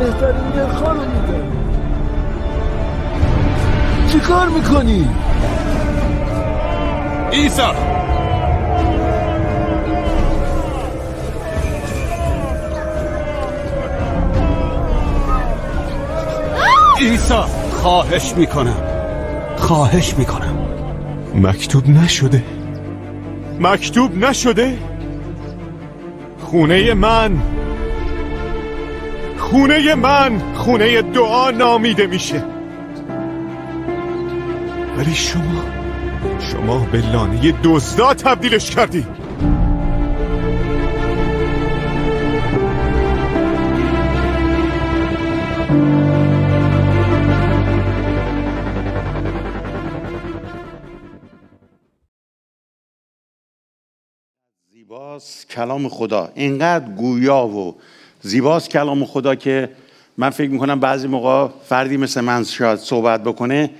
بهترین نرخا رو میده چی کار می‌کنی؟ ایسا ایسا خواهش می‌کنم. خواهش می‌کنم. مکتوب نشده. مکتوب نشده؟ خونه من. خونه من خونه دعا نامیده میشه. ولی شما شما به لانه دزدا تبدیلش کردی. زیباست کلام خدا. اینقدر گویا و زیباست کلام خدا که من فکر می‌کنم بعضی موقع فردی مثل من شاید صحبت بکنه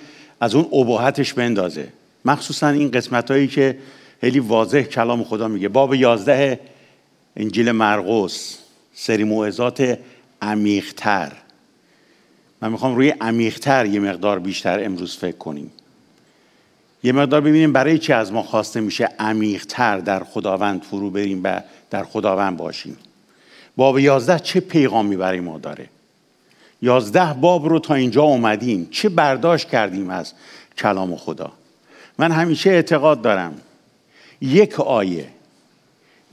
از اون اباحتش بندازه. مخصوصا این قسمت هایی که خیلی واضح کلام خدا میگه. باب یازده انجیل مرقس سری موعظات عمیقتر. من می‌خوام روی عمیقتر یه مقدار بیشتر امروز فکر کنیم. یه مقدار ببینیم برای چی از ما خواسته میشه عمیقتر در خداوند فرو بریم و در خداوند باشیم. باب یازده چه پیغامی برای ما داره؟ یازده باب رو تا اینجا اومدیم. چه برداشت کردیم از کلام خدا؟ من همیشه اعتقاد دارم یک آیه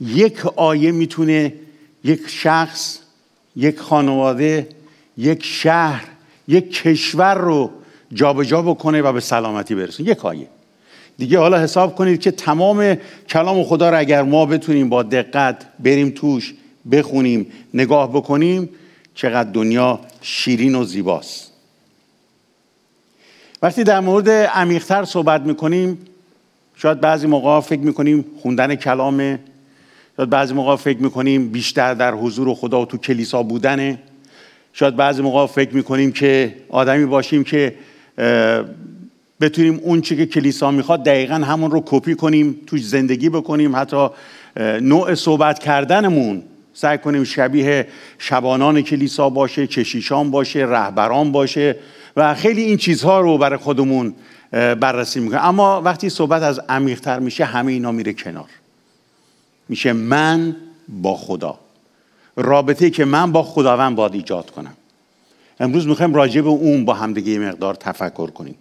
یک آیه می‌تونه یک شخص یک خانواده یک شهر یک کشور رو جابجا جا بکنه و به سلامتی برسونه. یک آیه. دیگه حالا حساب کنید که تمام کلام خدا رو اگر ما بتونیم با دقت بریم توش بخونیم نگاه بکنیم چقدر دنیا شیرین و زیباست. وقتی در مورد عمیقتر صحبت می‌کنیم شاید بعضی موقع فکر می‌کنیم خوندن کلامه شاید بعضی موقع فکر می‌کنیم بیشتر در حضور خدا و تو کلیسا بودنه. شاید بعضی موقع فکر می‌کنیم که آدمی باشیم که بتونیم اون چی که کلیسا می‌خواد دقیقا همون رو کپی کنیم توش زندگی بکنیم حتی نوع صحبت کردنمون سعی کنیم شبیه شبانان کلیسا باشه کشیشان باشه رهبران باشه و خیلی این چیزها رو برای خودمون بررسی می‌کنیم. اما وقتی صحبت از عمیقتر میشه همه اینا میره کنار. میشه من با خدا. رابطه که من با خداوند باید ایجاد کنم. امروز می‌خوایم راجع به اون با همدیگه مقدار تفکر کنیم.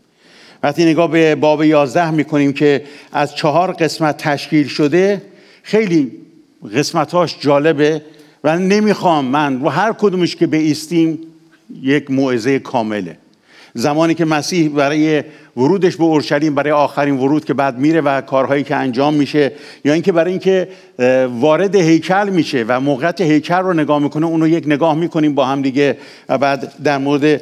وقتی نگاه به باب یازده می‌کنیم که از چهار قسمت تشکیل شده خیلی قسمتاش جالبه و نمی‌خوام من رو هر کدومش که بیستیم یک موعظه کامله. زمانی که مسیح برای ورودش به اورشلیم برای آخرین ورود که بعد میره و کارهایی که انجام میشه یا اینکه برای اینکه وارد هیکل میشه و موقعیت هیکل رو نگاه می‌کنه اون رو یک نگاه می‌کنیم با هم دیگه و بعد در مورد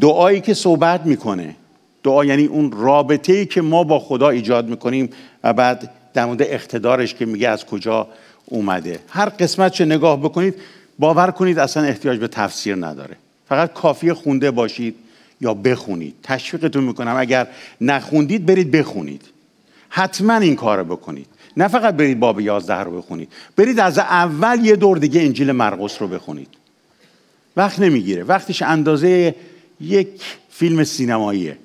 دعایی که صحبت می‌کنه. دعا یعنی اون رابطه ای که ما با خدا ایجاد می‌کنیم و بعد در مورد اقتدارش که میگه از کجا اومده. هر قسمت چه نگاه بکنید باور کنید اصلا احتیاج به تفسیر نداره. فقط کافی خونده باشید یا بخونید. تشویقتون می‌کنم. اگر نخوندید برید بخونید. حتما این کار بکنید. نه فقط برید باب یازده رو بخونید. برید از اول یه دور دیگه انجیل مرقس رو بخونید. وقت نمی‌گیره. وقتش اندازه یک فیلم سینماییه.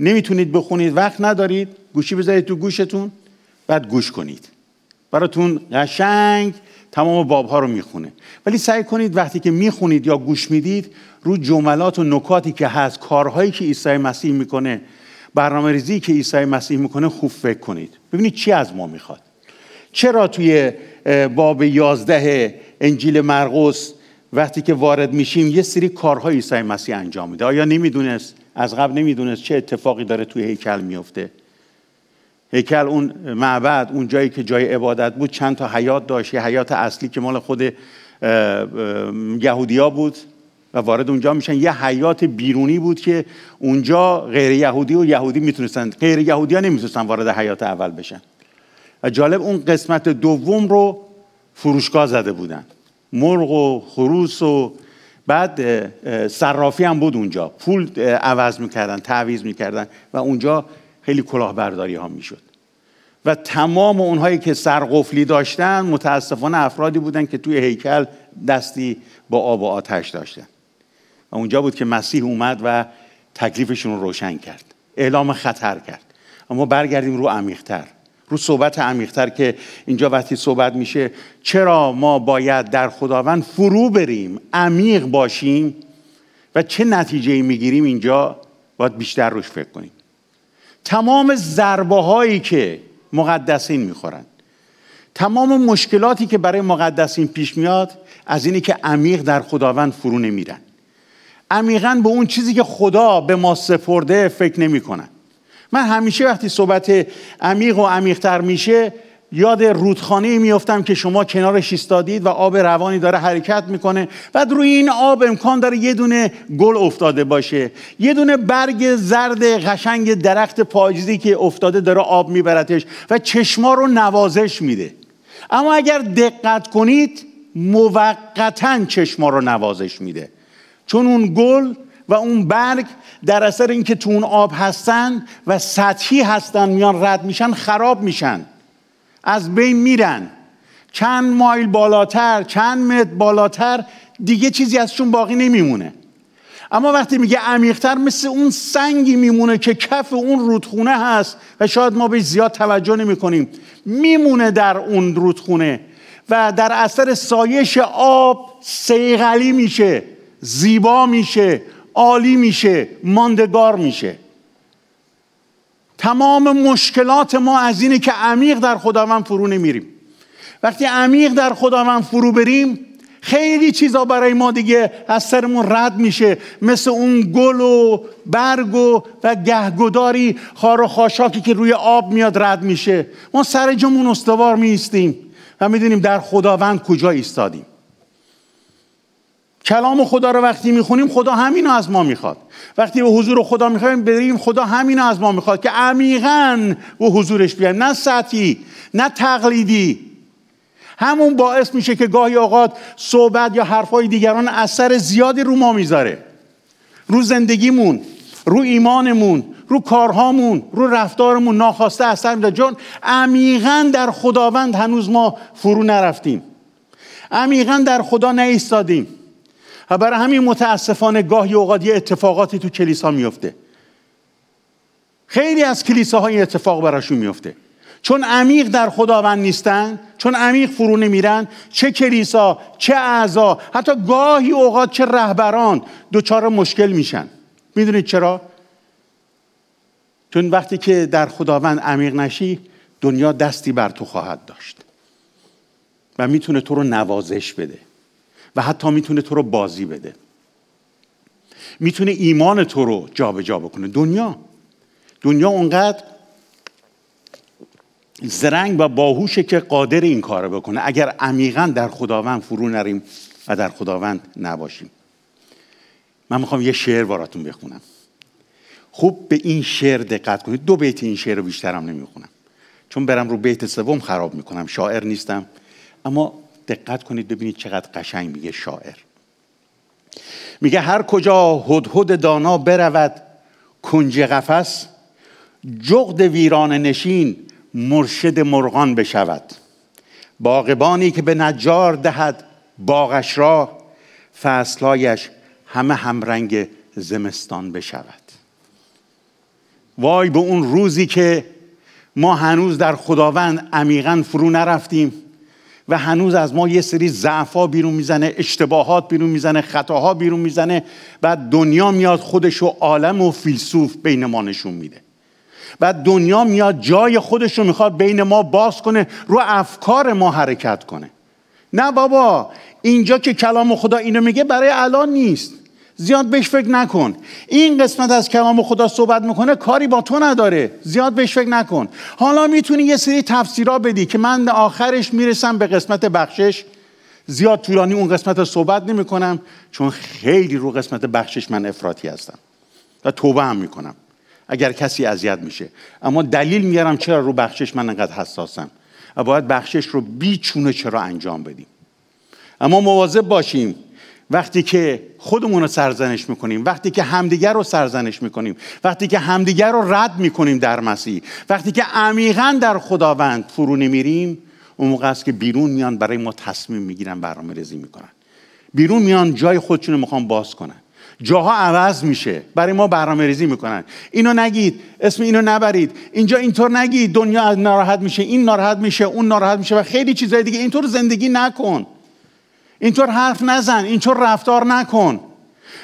نمی‌تونید بخونید وقت ندارید گوشی بذارید تو گوشتون بعد گوش کنید. براتون قشنگ تمام باب ها رو می‌خونه. ولی سعی کنید وقتی که می‌خونید یا گوش می‌دید رو جملات و نکاتی که هست کارهایی که عیسی مسیح می‌کنه برنامه ریزی که عیسی مسیح می‌کنه خوب فکر کنید. ببینید چی از ما می‌خواد. چرا توی باب یازده انجیل مرقس وقتی که وارد میشیم یه سری کارهای عیسی مسیح انجام میده؟ آیا نمی‌دونست؟ از قبل نمی‌دونست چه اتفاقی داره توی هیکل میفته هیکل اون معبد اون جایی که جای عبادت بود چند تا حیات داشت. یه حیات اصلی که مال خود یهودیا بود و وارد اونجا میشن. یه حیات بیرونی بود که اونجا غیر یهودی و یهودی می‌تونستن غیر یهودی ها نمی‌تونستن وارد حیات اول بشن. و جالب اون قسمت دوم رو فروشگاه زده بودن. مرغ و خروس و بعد صرافی هم بود اونجا. پول عوض می‌کردن تعویز می‌کردن و اونجا خیلی کلاهبرداری ها می‌شد. و تمام اونهایی که سرقفلی داشتن متاسفانه افرادی بودن که توی هیکل دستی با آب و آتش داشتن. و اونجا بود که مسیح اومد و تکلیفشون رو روشن کرد. اعلام خطر کرد. اما برگردیم رو عمیقتر. رو صحبت عمیقتر که اینجا وقتی صحبت میشه چرا ما باید در خداوند فرو بریم عمیق باشیم و چه نتیجه می‌گیریم اینجا؟ باید بیشتر روش فکر کنیم. تمام ضربه هایی که مقدسین می‌خورن تمام مشکلاتی که برای مقدسین پیش میاد از اینی که عمیق در خداوند فرو نمیرن. عمیقا به اون چیزی که خدا به ما سپرده فکر نمی‌کنن. من همیشه وقتی صحبت عمیق و عمیقتر میشه یاد رودخانه میفتم که شما کنارش ایستادید و آب روانی داره حرکت می‌کنه و روی این آب امکان داره یه دونه گل افتاده باشه. یه دونه برگ زرد قشنگ درخت پاییزی که افتاده داره آب میبرتش و چشما رو نوازش میده. اما اگر دقت کنید موقتا چشما رو نوازش میده. چون اون گل و اون برگ در اثر اینکه تو اون آب هستن و سطحی هستن میان رد میشن خراب میشن. از بین میرن. چند مایل بالاتر چند متر بالاتر دیگه چیزی ازشون باقی نمیمونه. اما وقتی میگه عمیقتر مثل اون سنگی میمونه که کف اون رودخونه هست و شاید ما بهش زیاد توجه نمی کنیم میمونه در اون رودخونه و در اثر سایش آب سیغلی میشه زیبا میشه. عالی میشه ماندگار میشه. تمام مشکلات ما از اینه که عمیق در خداوند فرو نمیریم. وقتی عمیق در خداوند فرو بریم خیلی چیزا برای ما دیگه از سرمون رد میشه. مثل اون گل و برگ و و گهگداری خار و خاشاکی که روی آب میاد رد میشه. ما سر جمون استوار میستیم و می‌دونیم در خداوند کجا ایستادیم. کلام خدا رو وقتی می‌خونیم خدا همینو از ما می‌خواد. وقتی به حضور خدا می‌خوایم بریم خدا همینو از ما می‌خواد که عمیقا به حضورش بیایم نه سطحی نه تقلیدی. همون باعث میشه که گاهی اوقات صحبت یا حرفای دیگران اثر زیادی رو ما می‌ذاره. رو زندگیمون رو ایمانمون رو کارهامون رو رفتارمون ناخواسته اثر میده چون عمیقا در خداوند هنوز ما فرو نرفتیم. عمیقا در خدا نیستادیم. و برای همین متاسفانه گاهی اوقات یه اتفاقاتی تو کلیسا میفته. خیلی از کلیساهای اتفاق براشون میفته. چون عمیق در خداوند نیستن چون عمیق فرو نمیرن چه کلیسا چه اعضا حتی گاهی اوقات چه رهبران دچار مشکل میشن. می‌دونید چرا؟ چون وقتی که در خداوند عمیق نشی دنیا دستی بر تو خواهد داشت و می‌تونه تو رو نوازش بده. و حتی می‌تونه تو رو بازی بده. می‌تونه ایمان تو رو جابجا جا بکنه. دنیا. دنیا اونقدر زرنگ و باهوشه که قادر این کار بکنه. اگر عمیقا در خداوند فرو نریم و در خداوند نباشیم. من می‌خوام یه شعر براتون بخونم. خوب به این شعر دقت کنید. دو بیت این شعر رو بیشترم نمی‌خونم. چون برم رو بیت سوم خراب می‌کنم. شاعر نیستم. اما دقت کنید ببینید چقدر قشنگ میگه شاعر. میگه هر کجا هدهد دانا برود کنج قفس جغد ویران نشین مرشد مرغان بشود. باغبانی که به نجار دهد باغش را فصلایش همه همرنگ زمستان بشود. وای به اون روزی که ما هنوز در خداوند عمیقا فرو نرفتیم. و هنوز از ما یه سری ضعفا بیرون می‌زنه اشتباهات بیرون می‌زنه خطاها بیرون می‌زنه بعد دنیا میاد خودش و عالم و فیلسوف بین ما نشون میده. بعد دنیا میاد جای خودش رو می‌خواد بین ما باز کنه رو افکار ما حرکت کنه. نه بابا اینجا که کلام خدا اینو میگه برای الان نیست. زیاد بهش فکر نکن. این قسمت از کلام خدا صحبت می‌کنه کاری با تو نداره. زیاد بهش فکر نکن. حالا می‌تونی یه سری تفسیرها بدی که من آخرش می‌رسم به قسمت بخشش. زیاد طولانی اون قسمت رو صحبت نمی کنم چون خیلی رو قسمت بخشش من افراطی هستم و توبه هم می‌کنم. اگر کسی اذیت میشه. اما دلیل میارم چرا رو بخشش من انقدر حساسم و باید بخشش رو بیچونه چرا انجام بدیم. اما مواظب باشیم وقتی که خودمون رو سرزنش می‌کنیم وقتی که همدیگر رو سرزنش می‌کنیم وقتی که همدیگر رو رد می‌کنیم در مسیح وقتی که عمیقا در خداوند فرو نمیریم اون موقع است که بیرون میان برای ما تصمیم می‌گیرن برنامه ریزی می‌کنن. بیرون میان جای خودشون رو می‌خوان باز کنن. جاها عوض میشه. برای ما برنامه ریزی می‌کنن. اینو نگید. اسم اینو نبرید. اینجا اینطور نگید. دنیا ناراحت میشه. این ناراحت میشه. اون ناراحت میشه و خیلی چیزای دیگه. اینطور زندگی نکن. اینطور حرف نزن اینطور رفتار نکن.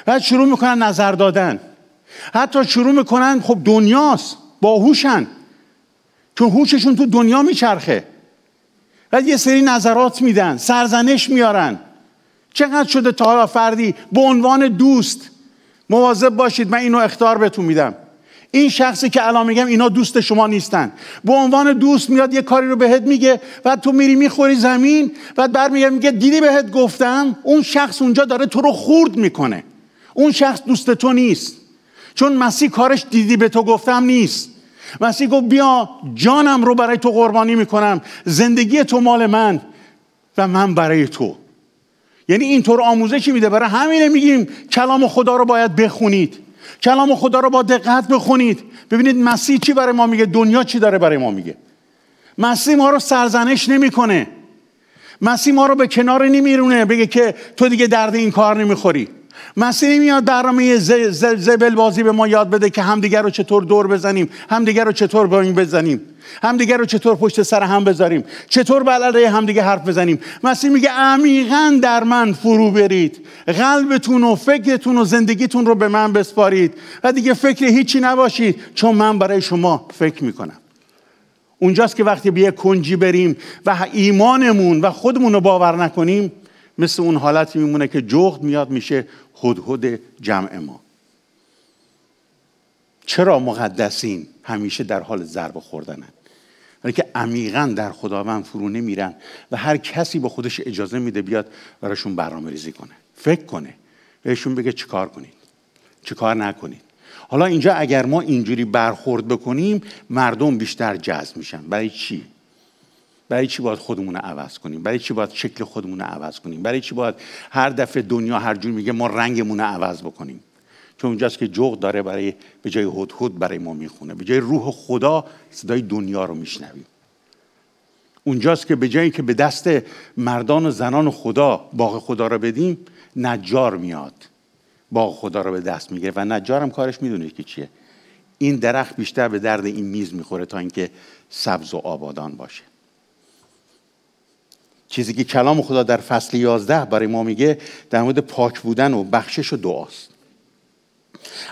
بعد شروع می‌کنن نظر دادن. حتی شروع می‌کنن خب دنیاست باهوشن. چون هوششون تو دنیا میچرخه. بعد یه سری نظرات میدن سرزنش میارن. چقدر شده تا حالا فردی؟ به عنوان دوست. مواظب باشید من اینو اختار بهتون میدم. این شخصی که الان میگم اینا دوست شما نیستن. به عنوان دوست میاد یه کاری رو بهت میگه و تو میری می‌خوری زمین و برمیگه میگه دیدی بهت گفتم اون شخص اونجا داره تو رو خورد می‌کنه. اون شخص دوست تو نیست. چون مسیح کارش دیدی به تو گفتم نیست. مسیح گفت بیا جانم رو برای تو قربانی می‌کنم. زندگی تو مال من و من برای تو. یعنی اینطور آموزشی میده. برای همینه میگیم کلام خدا رو باید بخونید. کلام خدا رو با دقت بخونید. ببینید مسیح چی برای ما میگه؟ دنیا چی داره برای ما میگه؟ مسیح ما رو سرزنش نمی‌کنه. مسیح ما رو به کنار نمیرونه بگه که تو دیگه درد این کار نمی‌خوری. مسیح نمیاد برنامه زبل بازی به ما یاد بده که همدیگر رو چطور دور بزنیم همدیگر رو چطور با این بزنیم همدیگر رو چطور پشت سر هم بذاریم چطور بلده همدیگه حرف بزنیم. مسیح میگه عمیقا در من فرو برید قلبتون و فکرتون و زندگیتون رو به من بسپارید و دیگه فکر هیچی نباشید چون من برای شما فکر می‌کنم. اونجاست که وقتی به کنجی بریم و ایمانمون و خودمون رو باور نکنیم مثل اون حالتی میمونه که جغد میاد میشه هدهد جمع ما. چرا مقدسین همیشه در حال ضربه خوردنن؟ ولی که عمیقا در خداوند فرو نمیرن و هر کسی با خودش اجازه میده بیاد براشون برنامه ریزی کنه. فکر کنه. بهشون بگه چیکار کنید؟ چیکار نکنید؟ حالا اینجا اگر ما اینجوری برخورد بکنیم مردم بیشتر جذب میشن. برای چی؟ برای چی باید خودمون رو عوض کنیم؟ برای چی باید شکل خودمون رو عوض کنیم؟ برای چی باید هر دفعه دنیا هر جور میگه ما رنگمون رو عوض بکنیم؟ چون اونجاست که جغ داره برای به جای هدهد برای ما می‌خونه. به جای روح خدا صدای دنیا رو میشنویم. اونجاست که به جایی که به دست مردان و زنان خدا باغ خدا رو بدیم نجار میاد. باغ خدا رو به دست می‌گیره و نجار هم کارش می‌دونه که چیه. این درخت بیشتر به درد این میز می‌خوره تا اینکه سبز و آبادان باشه. چیزی که کلام خدا در فصل 11 برای ما میگه در مورد پاک بودن و بخشش و دعاست.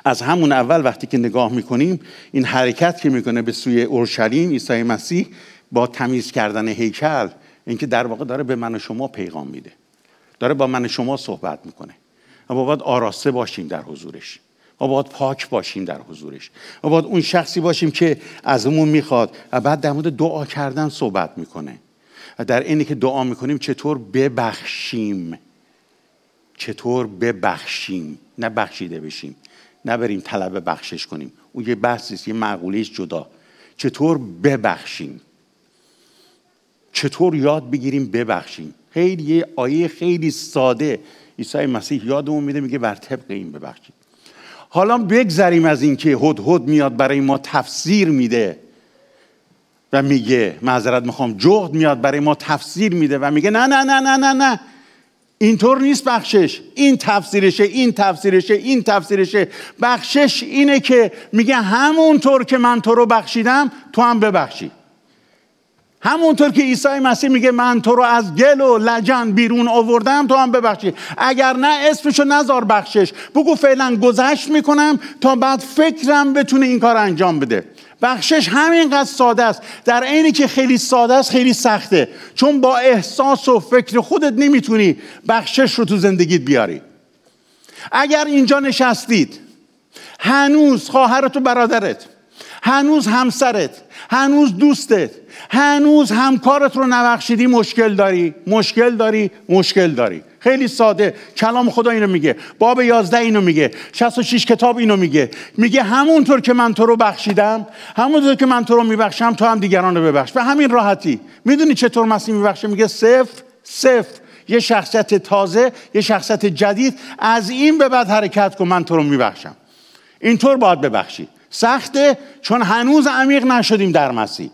از همون اول وقتی که نگاه می‌کنیم این حرکت که می‌کنه به سوی اورشلیم عیسی مسیح با تمیز کردن هیکل اینکه در واقع داره به من و شما پیغام میده. داره با من و شما صحبت می‌کنه. ما باید آراسته باشیم در حضورش. ما باید پاک باشیم در حضورش. ما باید اون شخصی باشیم که ازمون می‌خواد و بعد در مورد دعا کردن صحبت می‌کنه. و در اینی که دعا می‌کنیم چطور ببخشیم. چطور ببخشیم. نه بخشیده بشیم. نه بریم طلب بخشش کنیم. اون یه بحثی یه جدا. چطور ببخشیم؟ چطور یاد بگیریم ببخشیم؟ خیلی یه آیه خیلی ساده. عیسی مسیح یادمون میده میگه بر طبق این ببخشید. حالا بگذریم از اینکه هد میاد برای ما تفسیر میده. و میگه معذرت می‌خوام جهد میاد برای ما تفسیر میده و میگه نه نه نه نه نه نه. اینطور نیست بخشش. این تفسیرشه این تفسیرشه این تفسیرشه. بخشش اینه که میگه همونطور که من تو رو بخشیدم تو هم ببخشی. همونطور که عیسی مسیح میگه من تو رو از گل و لجن بیرون آوردم تو هم ببخشی. اگر نه اسمشو نزار بخشش. بگو فعلا گذشت می‌کنم تا بعد فکرم بتونه این کار انجام بده. بخشش همینقدر ساده است. در عینی که خیلی ساده است خیلی سخته. چون با احساس و فکر خودت نمی‌تونی بخشش رو تو زندگیت بیاری. اگر اینجا نشستید هنوز خواهرت و برادرت هنوز همسرت هنوز دوستت هنوز همکارت رو نبخشیدی مشکل داری مشکل داری مشکل داری. خیلی ساده. کلام خدا اینو میگه. باب 11 اینو میگه. 66 کتاب اینو میگه. میگه همونطور که من تو رو بخشیدم همونطور که من تو رو میبخشم تو هم دیگران رو ببخش. به همین راحتی. می‌دونی چطور مسیح میبخشه؟ میگه صفر صفر. یه شخصیت تازه یه شخصیت جدید. از این به بعد حرکت کن من تو رو میبخشم. اینطور باید ببخشید سخته چون هنوز عمیق نشدیم در مسیح.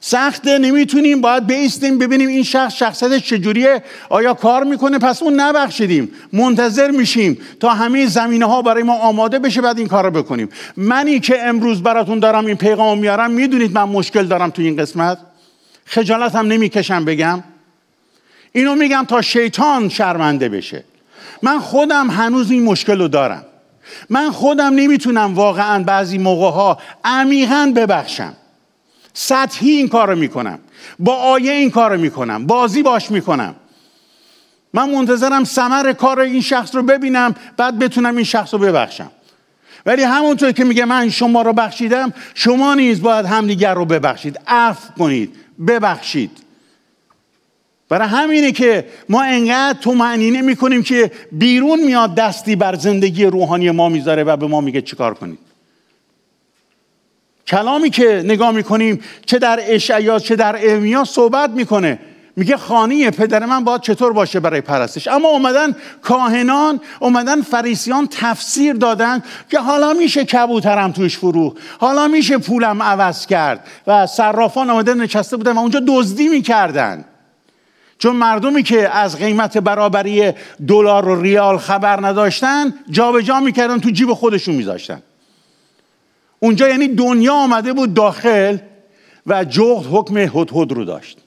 سخته نمی‌تونیم باید بیستیم ببینیم این شخص شخصیت چجوریه. آیا کار می‌کنه؟ پس اون نبخشیدیم. منتظر میشیم تا همه زمینه ها برای ما آماده بشه بعد این کار رو بکنیم. منی که امروز براتون دارم این پیغام میارم می‌دونید من مشکل دارم تو این قسمت. خجالت هم نمی‌کشم بگم. اینو میگم تا شیطان شرمنده بشه. من خودم هنوز این مشکل رو دارم. من خودم نمی‌تونم واقعا بعضی موقع ها عمیقا ببخشم. سطحی این کار رو می‌کنم. با آیه این کار رو می‌کنم. بازی باش می‌کنم. من منتظرم سمر کار این شخص رو ببینم بعد بتونم این شخص رو ببخشم. ولی همونطور که میگه من شما رو بخشیدم شما نیز باید همدیگر رو ببخشید. عفو کنید. ببخشید. برای همینه که ما انقدر تو معنینه می‌کنیم که بیرون میاد دستی بر زندگی روحانی ما می‌ذاره و به ما میگه چیکار کنید. کلامی که نگاه می‌کنیم چه در اشعیا چه در ارمیا صحبت می‌کنه. میگه خانه پدر من باید چطور باشه برای پرستش. اما اومدن کاهنان اومدن فریسیان تفسیر دادن که حالا میشه کبوترم توش فرو حالا میشه پولم عوض کرد و صرافان اومدن نشسته بودن و اونجا دزدی می‌کردن. چون مردمی که از قیمت برابری دلار و ریال خبر نداشتن جابجا جا می‌کردن تو جیب خودشون میذاشتن. اونجا یعنی دنیا آمده بود داخل و جغد حکم هدهد رو داشت.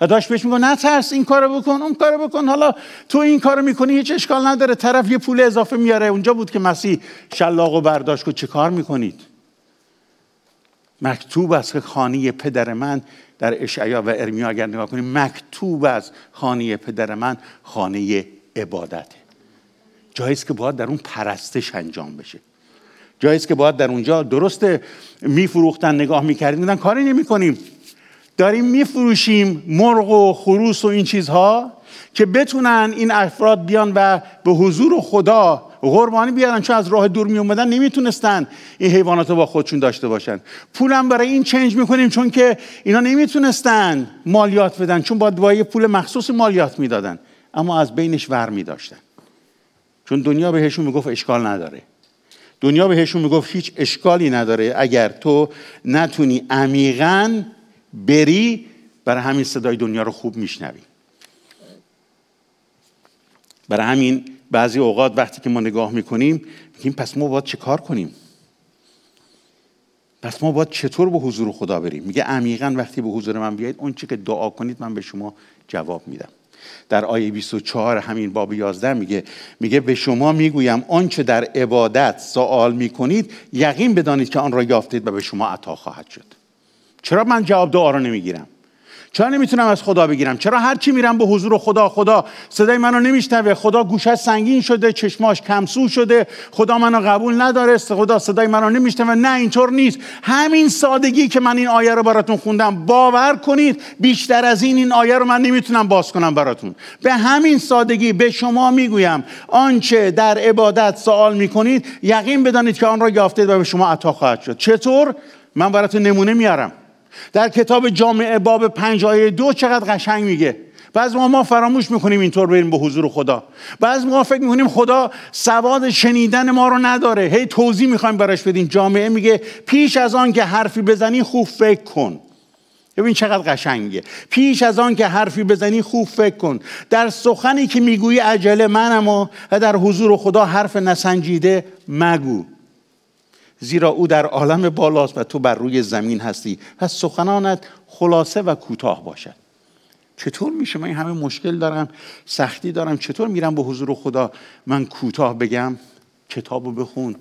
و داشت بهش میگه نترس این کارو بکن اون کارو بکن. حالا تو این کارو می‌کنی هیچ اشکال نداره. طرف یه پول اضافه میاره. اونجا بود که مسیح شلاق و برداشت که چه کار می‌کنید؟ مکتوب که خانه پدر من در اشعیا و ارمیا اگر نگاه کنیم مکتوب از خانه پدر من خانه عبادته. جایی که باید در اون پرستش انجام بشه. جایی که باید در اونجا درست میفروختن نگاه می‌کردیم میدن کاری نمی‌کنیم. داریم میفروشیم مرغ و خروس و این چیزها که بتونن این افراد بیان و به حضور خدا قربانی بیارن. چون از راه دور می اومدن نمی‌تونستن این حیوانات رو با خودشون داشته باشن. پولم برای این چنج می‌کنیم چون که اینا نمی‌تونستن مالیات بدن چون باید با پول مخصوص مالیات می‌دادن. اما از بینش ور میداشتن. چون دنیا بهشون می‌گفت اشکال نداره. دنیا بهشون می‌گفت هیچ اشکالی نداره اگر تو نتونی عمیقا بری برای همین صدای دنیا رو خوب میشنوی. برای همین بعضی اوقات وقتی که ما نگاه می‌کنیم میگیم پس ما باید چه کار کنیم؟ پس ما باید چطور به حضور خدا بریم؟ میگه عمیقا وقتی به حضور من بیایید اون چی که دعا کنید من به شما جواب میدم. در آیه 24 همین باب 11 میگه میگه به شما می‌گویم آنچه در عبادت سوال می‌کنید یقین بدانید که آن را یافتید و به شما عطا خواهد شد. چرا من جواب دعا رو نمی‌گیرم؟ چرا نمی‌تونم از خدا بگیرم؟ چرا هر چی میرم به حضور خدا خدا صدای منو نمیشنوه؟ خدا گوشش سنگین شده چشماش کمسو شده خدا منو قبول نداره خدا صدای منو نمیشنوه؟ نه اینطور نیست. همین سادگی که من این آیه رو براتون خوندم باور کنید بیشتر از این این آیه رو من نمی‌تونم باز کنم براتون. به همین سادگی به شما می‌گویم آنچه در عبادت سوال می‌کنید یقین بدانید که آن را یافتید و به شما عطا خواهد شد. چطور؟ من براتون نمونه میارم. در کتاب جامعه باب پنج آیه دو چقدر قشنگ میگه. بعض ما ما فراموش می‌کنیم اینطور بریم به حضور خدا. بعض ما فکر می‌کنیم خدا سواد شنیدن ما رو نداره. هی توضیح می‌خوایم براش بدیم. جامعه میگه پیش از آن که حرفی بزنی خوب فکر کن. ببین چقدر قشنگه. پیش از آن که حرفی بزنی خوب فکر کن. در سخنی که می‌گویی عجله منم و در حضور خدا حرف نسنجیده مگو. زیرا او در عالم بالاست و تو بر روی زمین هستی. پس سخنانت خلاصه و کوتاه باشد. چطور میشه؟ من همه مشکل دارم سختی دارم. چطور میرم به حضور خدا؟ من کوتاه بگم کتابو بخون.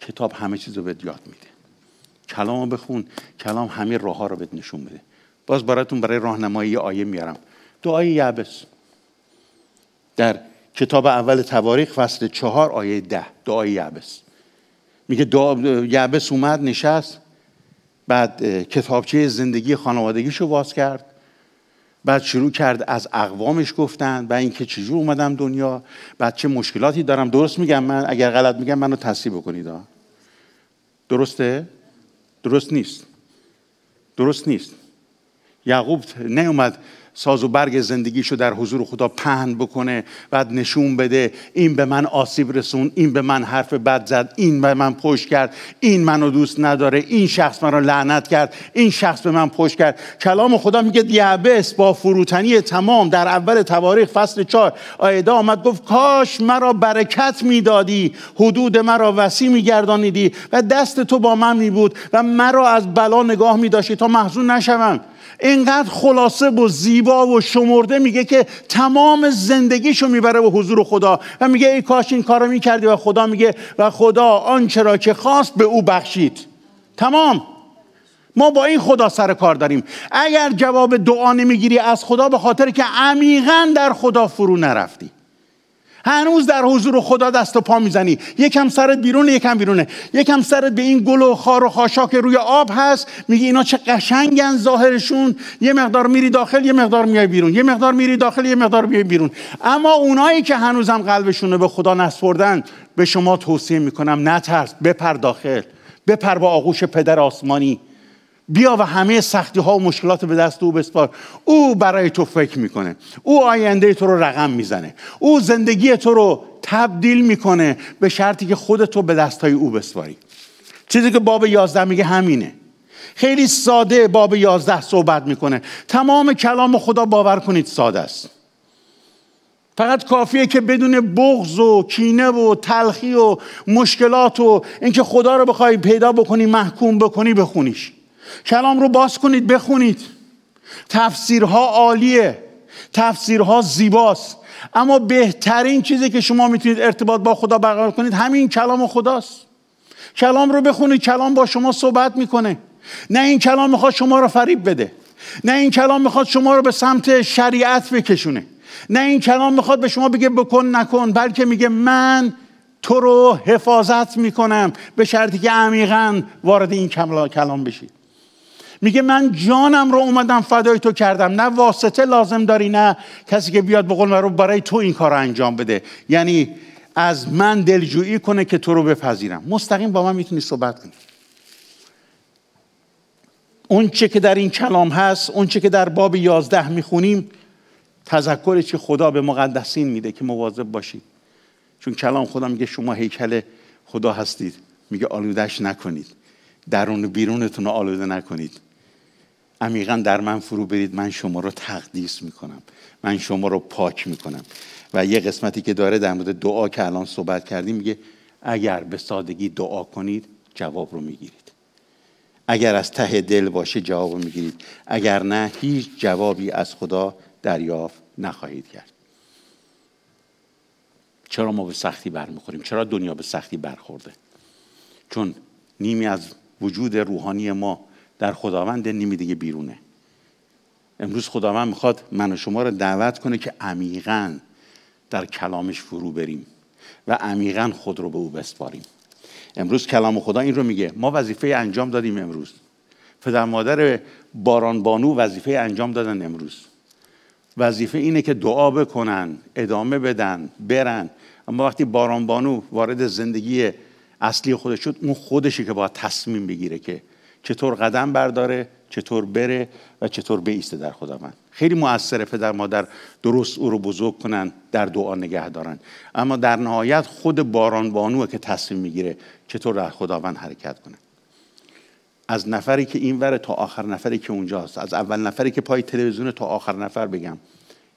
کتاب همه چیز رو بهت یاد میده. کلامو بخون. کلام همه راه ها رو بهت نشون میده. باز براتون برای راهنمایی آیه میارم. دعای یعبس. در کتاب اول تواریخ فصل چهار آیه ده. دعای یعبس. میگه یعبس اومد نشست. بعد کتابچه زندگی خانوادگیشو باز کرد. بعد شروع کرد از اقوامش گفتن و اینکه چجور اومدم دنیا. بعد چه مشکلاتی دارم. درست میگم من اگر غلط میگم منو تصحیح بکنید. درسته؟ درست نیست. درست نیست. یعقوب نیومد. ساز و برگ زندگیشو در حضور خدا پهن بکنه بعد نشون بده این به من آسیب رسون این به من حرف بد زد این به من پشت کرد این منو دوست نداره این شخص مرا لعنت کرد این شخص به من پشت کرد. کلام خدا میگه دیابس با فروتنی تمام در اول تواریخ فصل چهار آیده آمد گفت کاش مرا برکت می‌دادی حدود مرا وسیع میگردانیدی و دست تو با من می بود و مرا از بلا نگاه می داشتی تا محزون نشوم. اینقدر خلاصه و زیبا و شمرده میگه که تمام زندگیشو می‌بره به حضور خدا و میگه ای کاش این کارو می‌کردی و خدا میگه و خدا آنچه را که خواست به او بخشید. تمام. ما با این خدا سر کار داریم. اگر جواب دعا نمی‌گیری از خدا به خاطر که عمیقا در خدا فرو نرفتی. هنوز در حضور خدا دست و پا می‌زنی. یکم سرت بیرونه یکم بیرونه. یکم سرت به این گل و خار و خاشاک روی آب هست. میگی اینا چه قشنگن ظاهرشون. یه مقدار میری داخل یه مقدار میای بیرون. یه مقدار میری داخل یه مقدار میای بیرون. اما اونایی که هنوزم قلبشون رو به خدا نسپردن به شما توصیه می‌کنم نترس بپر داخل. بپر با آغوش پدر آسمانی. بیا و همه سختی ها و مشکلات به دست او بسپار. او برای تو فکر می‌کنه. او آینده تو رو رقم می‌زنه. او زندگی تو رو تبدیل می‌کنه به شرطی که خودتو به دستای او بسپاری. چیزی که باب یازده میگه همینه. خیلی ساده باب یازده صحبت می‌کنه. تمام کلام خدا باور کنید ساده است. فقط کافیه که بدون بغض و کینه و تلخی و مشکلات و اینکه خدا رو بخوای پیدا بکنی محکوم بکنی بخونیش. کلام رو باز کنید بخونید. تفسیرها عالیه. تفسیرها زیباست. اما بهترین چیزی که شما می‌تونید ارتباط با خدا برقرار کنید همین کلام خداست. کلام رو بخونید کلام با شما صحبت می‌کنه. نه این کلام می‌خواد شما رو فریب بده. نه این کلام می‌خواد شما رو به سمت شریعت بکشونه. نه این کلام می‌خواد به شما بگه بکن نکن بلکه میگه من تو رو حفاظت می‌کنم به شرطی که عمیقا وارد این کلام بشید میگه من جانم رو اومدم فدای تو کردم. نه واسطه لازم داری نه کسی که بیاد بقول رو برای تو این کار رو انجام بده. یعنی از من دلجویی کنه که تو رو بپذیرم. مستقیم با من می‌تونی صحبت کنی. اون چه که در این کلام هست اون چه که در باب یازده می‌خونیم تذکری که خدا به مقدسین میده که مواظب باشید چون کلام خدا میگه شما هیکل خدا هستید. میگه آلودش نکنید. درون بیرونتون رو آلوده نکنید. عمیقا در من فرو برید من شما رو تقدیس می‌کنم. من شما رو پاک می‌کنم. و یه قسمتی که داره در مورد دعا که الان صحبت کردیم میگه اگر به سادگی دعا کنید جواب رو می‌گیرید. اگر از ته دل باشه جواب رو می‌گیرید. اگر نه هیچ جوابی از خدا دریافت نخواهید کرد. چرا ما به سختی برمیخوریم؟ چرا دنیا به سختی برخورده؟ چون نیمی از وجود روحانی ما در خداوند نیمی دیگه بیرونه. امروز خداوند می‌خواد من و شما رو دعوت کنه که عمیقا در کلامش فرو بریم و عمیقا خود رو به او بسپاریم. امروز کلام خدا این رو میگه. ما وظیفه انجام دادیم امروز. پدر مادر باران بانو وظیفه انجام دادن امروز. وظیفه اینه که دعا بکنن ادامه بدن برن. اما وقتی باران بانو وارد زندگی اصلی خودش شد اون خودشی که باید تصمیم بگیره که چطور قدم برداره چطور بره و چطور بیسته در خداوند. خیلی موثره پدر مادر درست او رو بزرگ کنن در دعا نگه دارن. اما در نهایت خود باران بانوه که تصمیم می‌گیره چطور در خداوند حرکت کنه. از نفری که این وره تا آخر نفری که اونجاست. از اول نفری که پای تلویزیون تا آخر نفر بگم.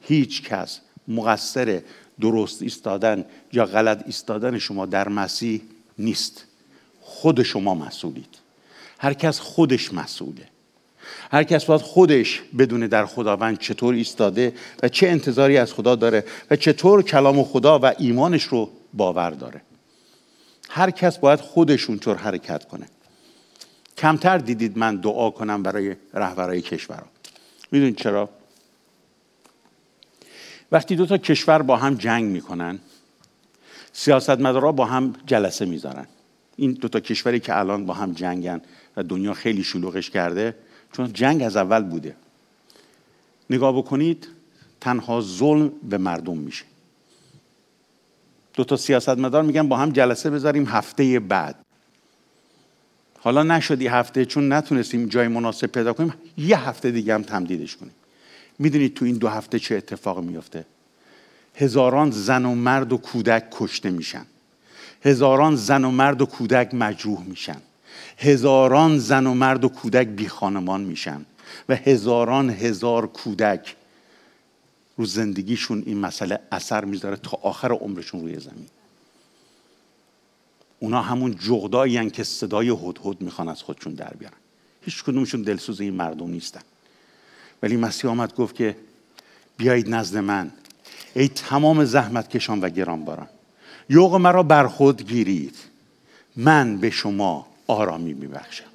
هیچ کس مقصر درست ایستادن یا غلط ایستادن شما در مسیح نیست. خود شما مسئولید. هر کس خودش مسئوله. هر کس باید خودش بدونه در خداوند چطور ایستاده و چه انتظاری از خدا داره و چطور کلام خدا و ایمانش رو باور داره. هر کس باید خودش اونطور حرکت کنه. کمتر دیدید من دعا کنم برای رهبرای کشورها می‌دونید چرا؟ وقتی دو تا کشور با هم جنگ می‌کنن سیاستمدارا با هم جلسه می‌ذارن. این دو تا کشوری که الان با هم جنگن و دنیا خیلی شلوغش کرده چون جنگ از اول بوده. نگاه بکنید تنها ظلم به مردم میشه. دو تا سیاستمدار میگن با هم جلسه بذاریم هفته بعد. حالا نشدی هفته چون نتونستیم جای مناسب پیدا کنیم یه هفته دیگه هم تمدیدش کنیم. می‌دونید تو این دو هفته چه اتفاق میفته؟ هزاران زن و مرد و کودک کشته میشن. هزاران زن و مرد و کودک مجروح میشن. هزاران زن و مرد و کودک بی خانمان میشن و هزاران هزار کودک رو زندگیشون این مسئله اثر می‌ذاره تا آخر عمرشون روی زمین. اونا همون جغدایی که صدای هدهد می‌خوان از خودشون در بیارن. هیچ کدومشون دلسوز این مردم نیستن. ولی مسیح آمد گفت که بیایید نزد من. ای تمام زحمت کشان و گرانباران یوغ مرا بر خود گیرید. من به شما آرامی میبخشم.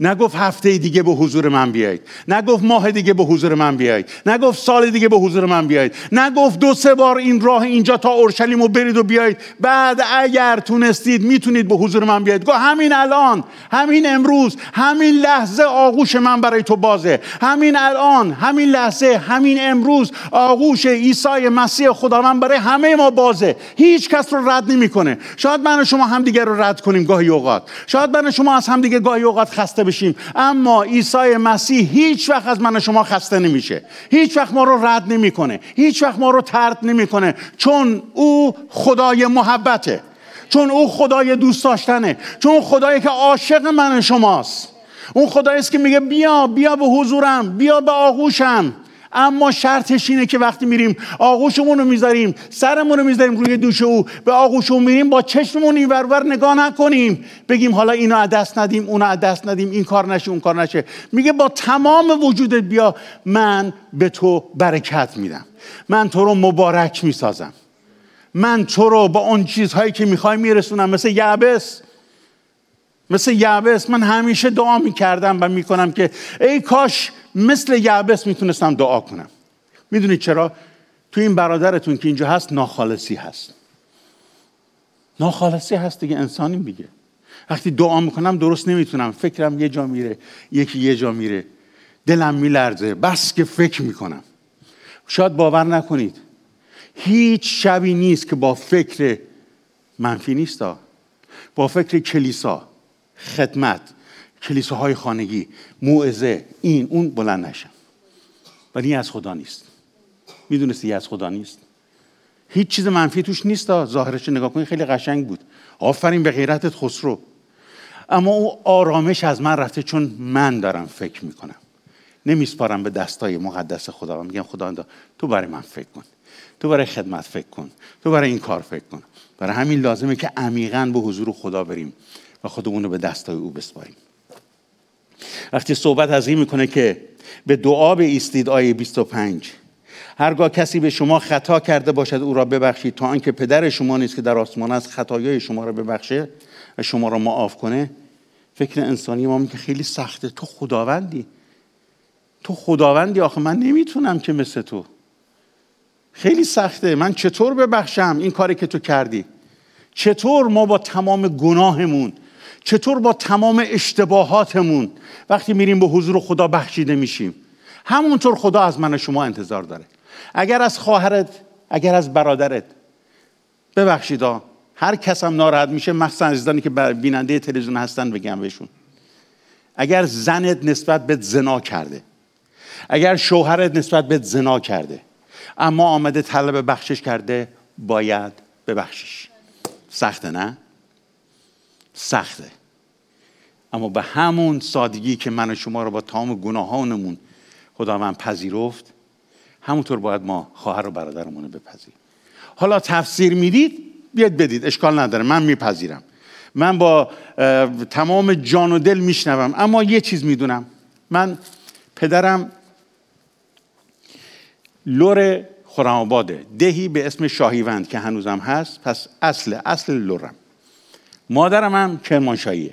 نگفت هفته دیگه به حضور من بیایید. نگفت ماه دیگه به حضور من بیایید. نگفت سال دیگه به حضور من بیایید. نگفت دو سه بار این راه اینجا تا اورشلیم و برید و بیایید. بعد اگر تونستید می‌تونید به حضور من بیایید. گفت همین الان همین امروز همین لحظه آغوش من برای تو بازه. همین الان همین لحظه همین امروز آغوش عیسی مسیح خداوند برای همه ما بازه. هیچ کس رو رد نمی‌کنه. شاید من و شما همدیگه رو رد کنیم گاهی اوقات. شاید من و شما از همدیگه گاهی اوقات خسته بشیم. اما عیسی مسیح هیچ وقت از من و شما خسته نمیشه. هیچ وقت ما رو رد نمی‌کنه. هیچ وقت ما رو ترد نمی‌کنه. چون او خدای محبته. چون او خدای دوست داشتنه. چون خدایی که عاشق من و شماست. اون خدایی است که میگه بیا بیا به حضورم بیا به آغوشم. اما شرطش اینه که وقتی میریم آغوشمون رو می‌ذاریم سرمون رو می‌ذاریم روی دوش او به آغوشمون میریم با چشممون این ورور نگاه نکنیم. بگیم حالا اینو از دست ندیم اونو از دست ندیم این کار نشه اون کار نشه. میگه با تمام وجودت بیا من به تو برکت میدم. من تو رو مبارک می‌سازم. من تو رو با اون چیزهایی که می‌خوای میرسونم مثل یعبس. مثل یعبس من همیشه دعا می‌کردم و می‌کنم که ای کاش مثل یعبس می‌تونستم دعا کنم. می‌دونید چرا؟ تو این برادرتون که اینجا هست ناخالصی هست. ناخالصی هست دیگه انسانی میگه وقتی دعا می‌کنم درست نمی‌تونم. فکرم یه جا میره یکی یه جا میره. دلم میلرزه. بس که فکر می‌کنم. شاید باور نکنید. هیچ شبی نیست که با فکر منفی نیست با فکر کلیسا. خدمت کلیساهای خانگی موعظه این اون بلند نشم. ولی این از خدا نیست. می‌دونستی از خدا نیست؟ هیچ چیز منفی توش نیست ظاهرش نگاه کنید خیلی قشنگ بود. آفرین به غیرتت خسرو. اما او آرامش از من رفته چون من دارم فکر می‌کنم. نمیسپارم به دستای مقدس خدا. و میگم خدا تو برای من فکر کن. تو برای خدمت فکر کن. تو برای این کار فکر کن. برای همین لازمه که عمیقا به حضور خدا بریم. و خودمون رو به دستای او بسپاریم. وقتی صحبت از این می‌کنه که به دعا به ایستید آیه 25 هرگاه کسی به شما خطا کرده باشد او را ببخشید تا آنکه پدر شما نیست که در آسمان است خطایای شما را ببخشه و شما را معاف کنه. فکر انسانی ما که خیلی سخته. تو خداوندی. تو خداوندی آخه من نمی‌تونم که مثل تو. خیلی سخته. من چطور ببخشم این کاری که تو کردی؟ چطور ما با تمام گناهمون چطور با تمام اشتباهاتمون وقتی میریم به حضور خدا بخشیده میشیم؟ همونطور خدا از من و شما انتظار داره. اگر از خواهرت اگر از برادرت. ببخشید هر کس هم ناراحت میشه مخصوصا عزیزانی که بیننده تلویزیون هستن بگم بهشون. اگر زنت نسبت به زنا کرده اگر شوهرت نسبت به زنا کرده اما آمده طلب بخشش کرده باید ببخشش سخته نه؟ سخته. اما به همون سادگی که من و شما رو با تمام گناهانمون خدا من پذیرفت همونطور باید ما خواهر و برادرمون رو بپذیریم. حالا تفسیر می‌دید بیاد بدید اشکال نداره من میپذیرم. من با تمام جان و دل میشنوم اما یه چیز می‌دونم. من پدرم لور خرم آباده دهی به اسم شاهیوند که هنوزم هست پس اصل اصل لورم. مادرم هم کرمانشاهیه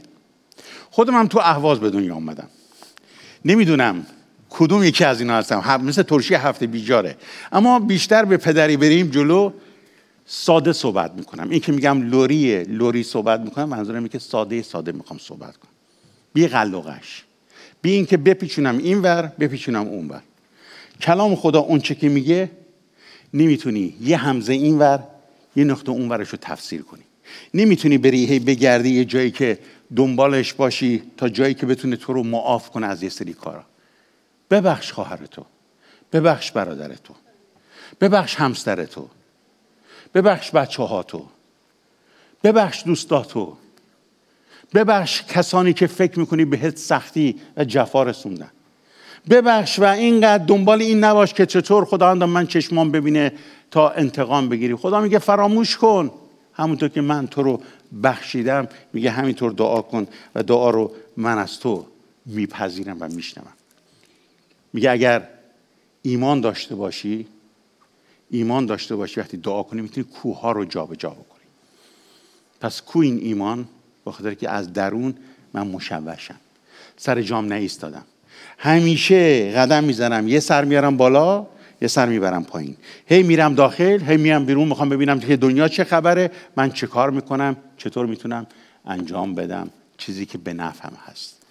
خودم هم تو اهواز به دنیا آمدم نمی‌دونم کدوم یکی از اینا هستم مثل ترشی هفته بیجاره. اما بیشتر به پدری بریم جلو ساده صحبت می‌کنم. این که میگم لوریه لوری صحبت می‌کنم منظورم اینه که ساده ساده می‌خوام صحبت کنم. بی قلقش بی بپیچونم این ور بپیچونم اون ور. کلام خدا اون چه که میگه نمی‌تونی یه همزه این ور یه نقطه اون ورش رو تفسیر کنی. نمی‌تونی بری هی بگردی یه جایی که دنبالش باشی تا جایی که بتونه تو رو معاف کنه از یه سری کارا. ببخش خواهر تو. ببخش برادر تو. ببخش همسر تو. ببخش بچه ها تو. ببخش دوستاتو ببخش کسانی که فکر می‌کنی بهت سختی و جفا رسوندن. ببخش و اینقدر دنبال این نباش که چطور خداوند من چشمان ببینه تا انتقام بگیری. خدا میگه فراموش کن. همونطور که من تو رو بخشیدم میگه همینطور دعا کن و دعا رو من از تو میپذیرم و میشنوم. میگه اگر ایمان داشته باشی ایمان داشته باشی وقتی دعا کنی می‌تونی کوه ها رو جابجا بکنی. پس کو این ایمان با خاطر که از درون من مشوشم سر جام نایستادم همیشه قدم می‌زنم یه سر میارم بالا یه سر می‌برم پایین. هی میرم داخل هی میرم بیرون می‌خوام ببینم که دنیا چه خبره من چه کار می‌کنم چطور می‌تونم انجام بدم. چیزی که به نفعم هست.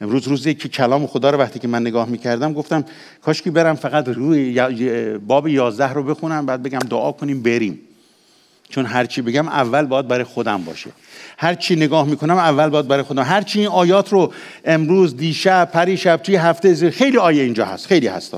امروز روزی که کلام خدا رو وقتی که من نگاه می‌کردم گفتم کاش که برم فقط روی باب یازده رو بخونم بعد بگم دعا کنیم بریم. چون هرچی بگم اول باید برای خودم باشه. هر چی نگاه می‌کنم اول باید برای خودم. هر چی این آیات رو امروز دیشب پریشب توی هفته خیلی آیه اینجا هست. خیلی هست.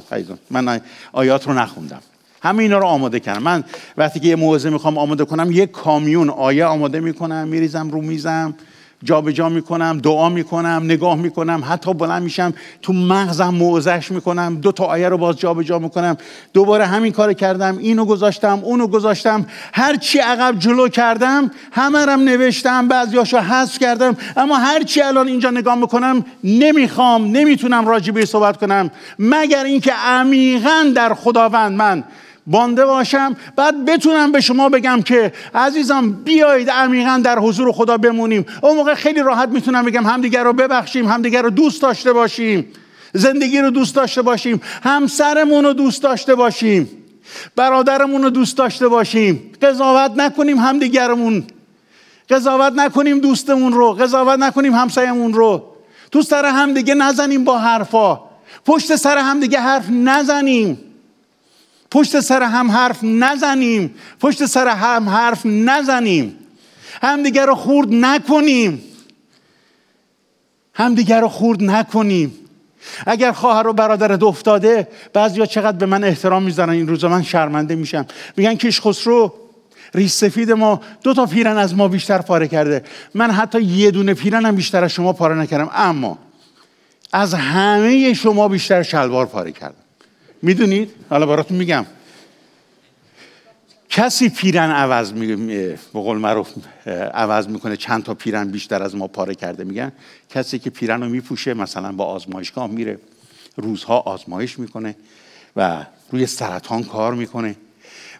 من آیات رو نخوندم. همه اینا رو آماده کردم. من وقتی که یه موعظه می‌خوام آماده کنم یه کامیون آیه آماده می‌کنم میریزم رو میزم. جابجا جا می‌کنم دعا می‌کنم نگاه می‌کنم حتی بلند میشم تو مغزم موعظش می‌کنم دو تا آیه رو باز جابجا جا می‌کنم. دوباره همین کار کردم اینو گذاشتم اونو گذاشتم. هر چی عقب جلو کردم همه رم نوشتم بعضیاشو حذف کردم. اما هر چی الان اینجا نگاه می‌کنم نمی‌خوام نمی‌تونم راجبه صحبت کنم. مگر اینکه عمیقا در خداوند من بانده باشم بعد بتونم به شما بگم که عزیزم بیایید عمیقا در حضور خدا بمونیم. اون موقع خیلی راحت می‌تونم بگم همدیگر رو ببخشیم همدیگر رو دوست داشته باشیم. زندگی رو دوست داشته باشیم همسرمون رو دوست داشته باشیم برادرمون رو دوست داشته باشیم. قضاوت نکنیم همدیگرمون. قضاوت نکنیم دوستمون رو قضاوت نکنیم همسایمون رو. تو سر همدیگه نزنیم با حرفا. پشت سر همدیگه حرف نزنیم. پشت سر هم حرف نزنیم. پشت سر هم حرف نزنیم. همدیگر رو خورد نکنیم. همدیگر رو خورد نکنیم. اگر خواهر و برادرت افتاده بعضیا چقدر به من احترام می‌زنن این روزا من شرمنده میشم. میگن کیش خسرو ریش سفید ما دو تا پیرن از ما بیشتر پاره کرده. من حتی یه دونه پیرنم بیشتر از شما پاره نکردم. اما از همه شما بیشتر شلوار پاره کردم. می‌دونید؟ حالا براتون میگم. کسی پیرن عوض می به قول معروف عوض می‌کنه چند تا پیرن بیشتر از ما پاره کرده. میگن کسی که پیرن رو میپوشه مثلا با آزمایشگاه میره روزها آزمایش می‌کنه و روی سرطان کار می‌کنه.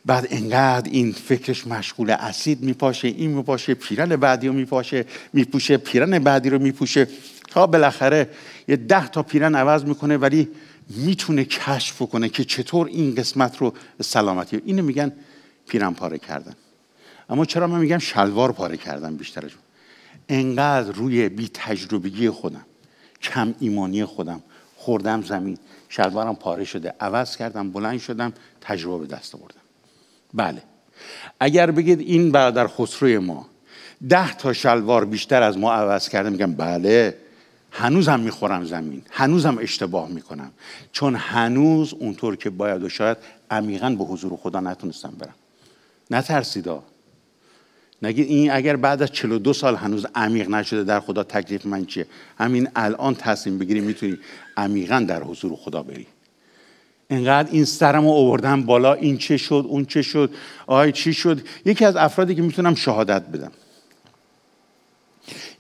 بعد انقدر این فکرش مشغول اسید میپاشه این میپاشه پیرن بعدی رو میپاشه میپوشه پیرن بعدی رو میپوشه. تا بالاخره یه ده تا پیرن عوض می‌کنه ولی می‌تونه کشف کنه که چطور این قسمت رو سلامتی. اینو میگن پیرم پاره کردن. اما چرا من میگم شلوار پاره کردن بیشترشون انقدر روی بی تجربگی خودم کم ایمانی خودم خوردم زمین شلوارم پاره شده عوض کردم بلند شدم تجربه دست آوردم. بله. اگر بگید این برادر خسروی ما ده تا شلوار بیشتر از ما عوض کرده میگم بله. هنوزم می‌خورم زمین. هنوزم اشتباه می‌کنم. چون هنوز اونطور که باید و شاید عمیقا به حضور خدا نتونستم برم. نترسیدا نگید این اگر بعد از 42 سال هنوز عمیق نشده در خدا تکلیف من چیه؟ همین الان تصمیم بگیری می‌تونی عمیقا در حضور خدا بری. انقدر این سرم رو آوردم بالا این چه شد اون چه شد آی چی شد؟ یکی از افرادی که می‌تونم شهادت بدم.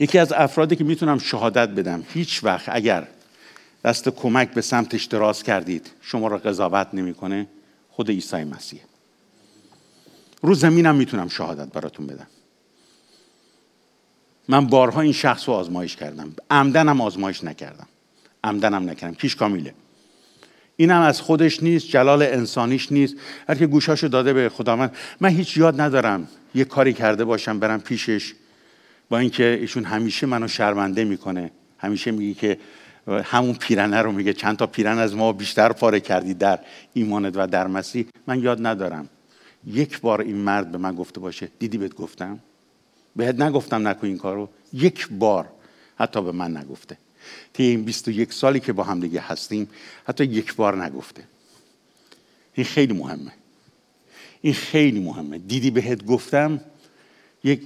یکی از افرادی که می‌تونم شهادت بدم هیچ وقت اگر دست کمک به سمتش دراز کردید شما را قضاوت نمی‌کنه خود عیسی مسیح. رو زمینم می‌تونم شهادت براتون بدم. من بارها این شخص رو آزمایش کردم. عمدنم آزمایش نکردم. عمدنم نکردم. کیش کامیله. اینم از خودش نیست جلال انسانیش نیست. هر که گوشاشو داده به خدا من من هیچ یاد ندارم یه کاری کرده باشم برم پیشش با اینکه ایشون همیشه منو شرمنده می‌کنه. همیشه میگه که همون پیرنه رو میگه چند تا پیرن از ما بیشتر پاره کردی در ایمانت و در مسیح. من یاد ندارم. یک بار این مرد به من گفته باشه. دیدی بهت گفتم؟ بهت نگفتم نکن این کارو. یک بار حتی به من نگفته. طی این 21 سالی که با هم دیگه هستیم حتی یک بار نگفته. این خیلی مهمه. این خیلی مهمه. دیدی بهت گفتم؟ یک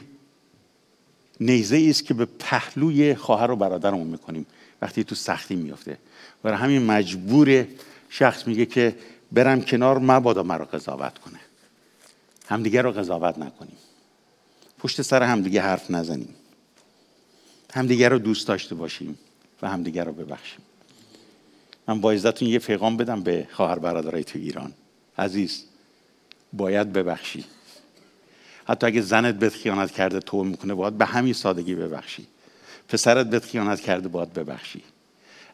نیزه است که به پهلوی خواهر و برادرمون می‌کنیم. وقتی تو سختی میفته برای همین مجبور شخص میگه که برم کنار مبادا مرا قضاوت کنه. همدیگه رو قضاوت نکنیم. پشت سر همدیگه حرف نزنیم. همدیگه رو دوست داشته باشیم و همدیگه رو ببخشیم. من با عزتون یه پیغام بدم به خواهر برادرای تو ایران. عزیز باید ببخشی. حتی اگه زنت بهت خیانت کرده تو می‌کنه باید به همین سادگی ببخشی. پسرت بهت خیانت کرده باید ببخشی.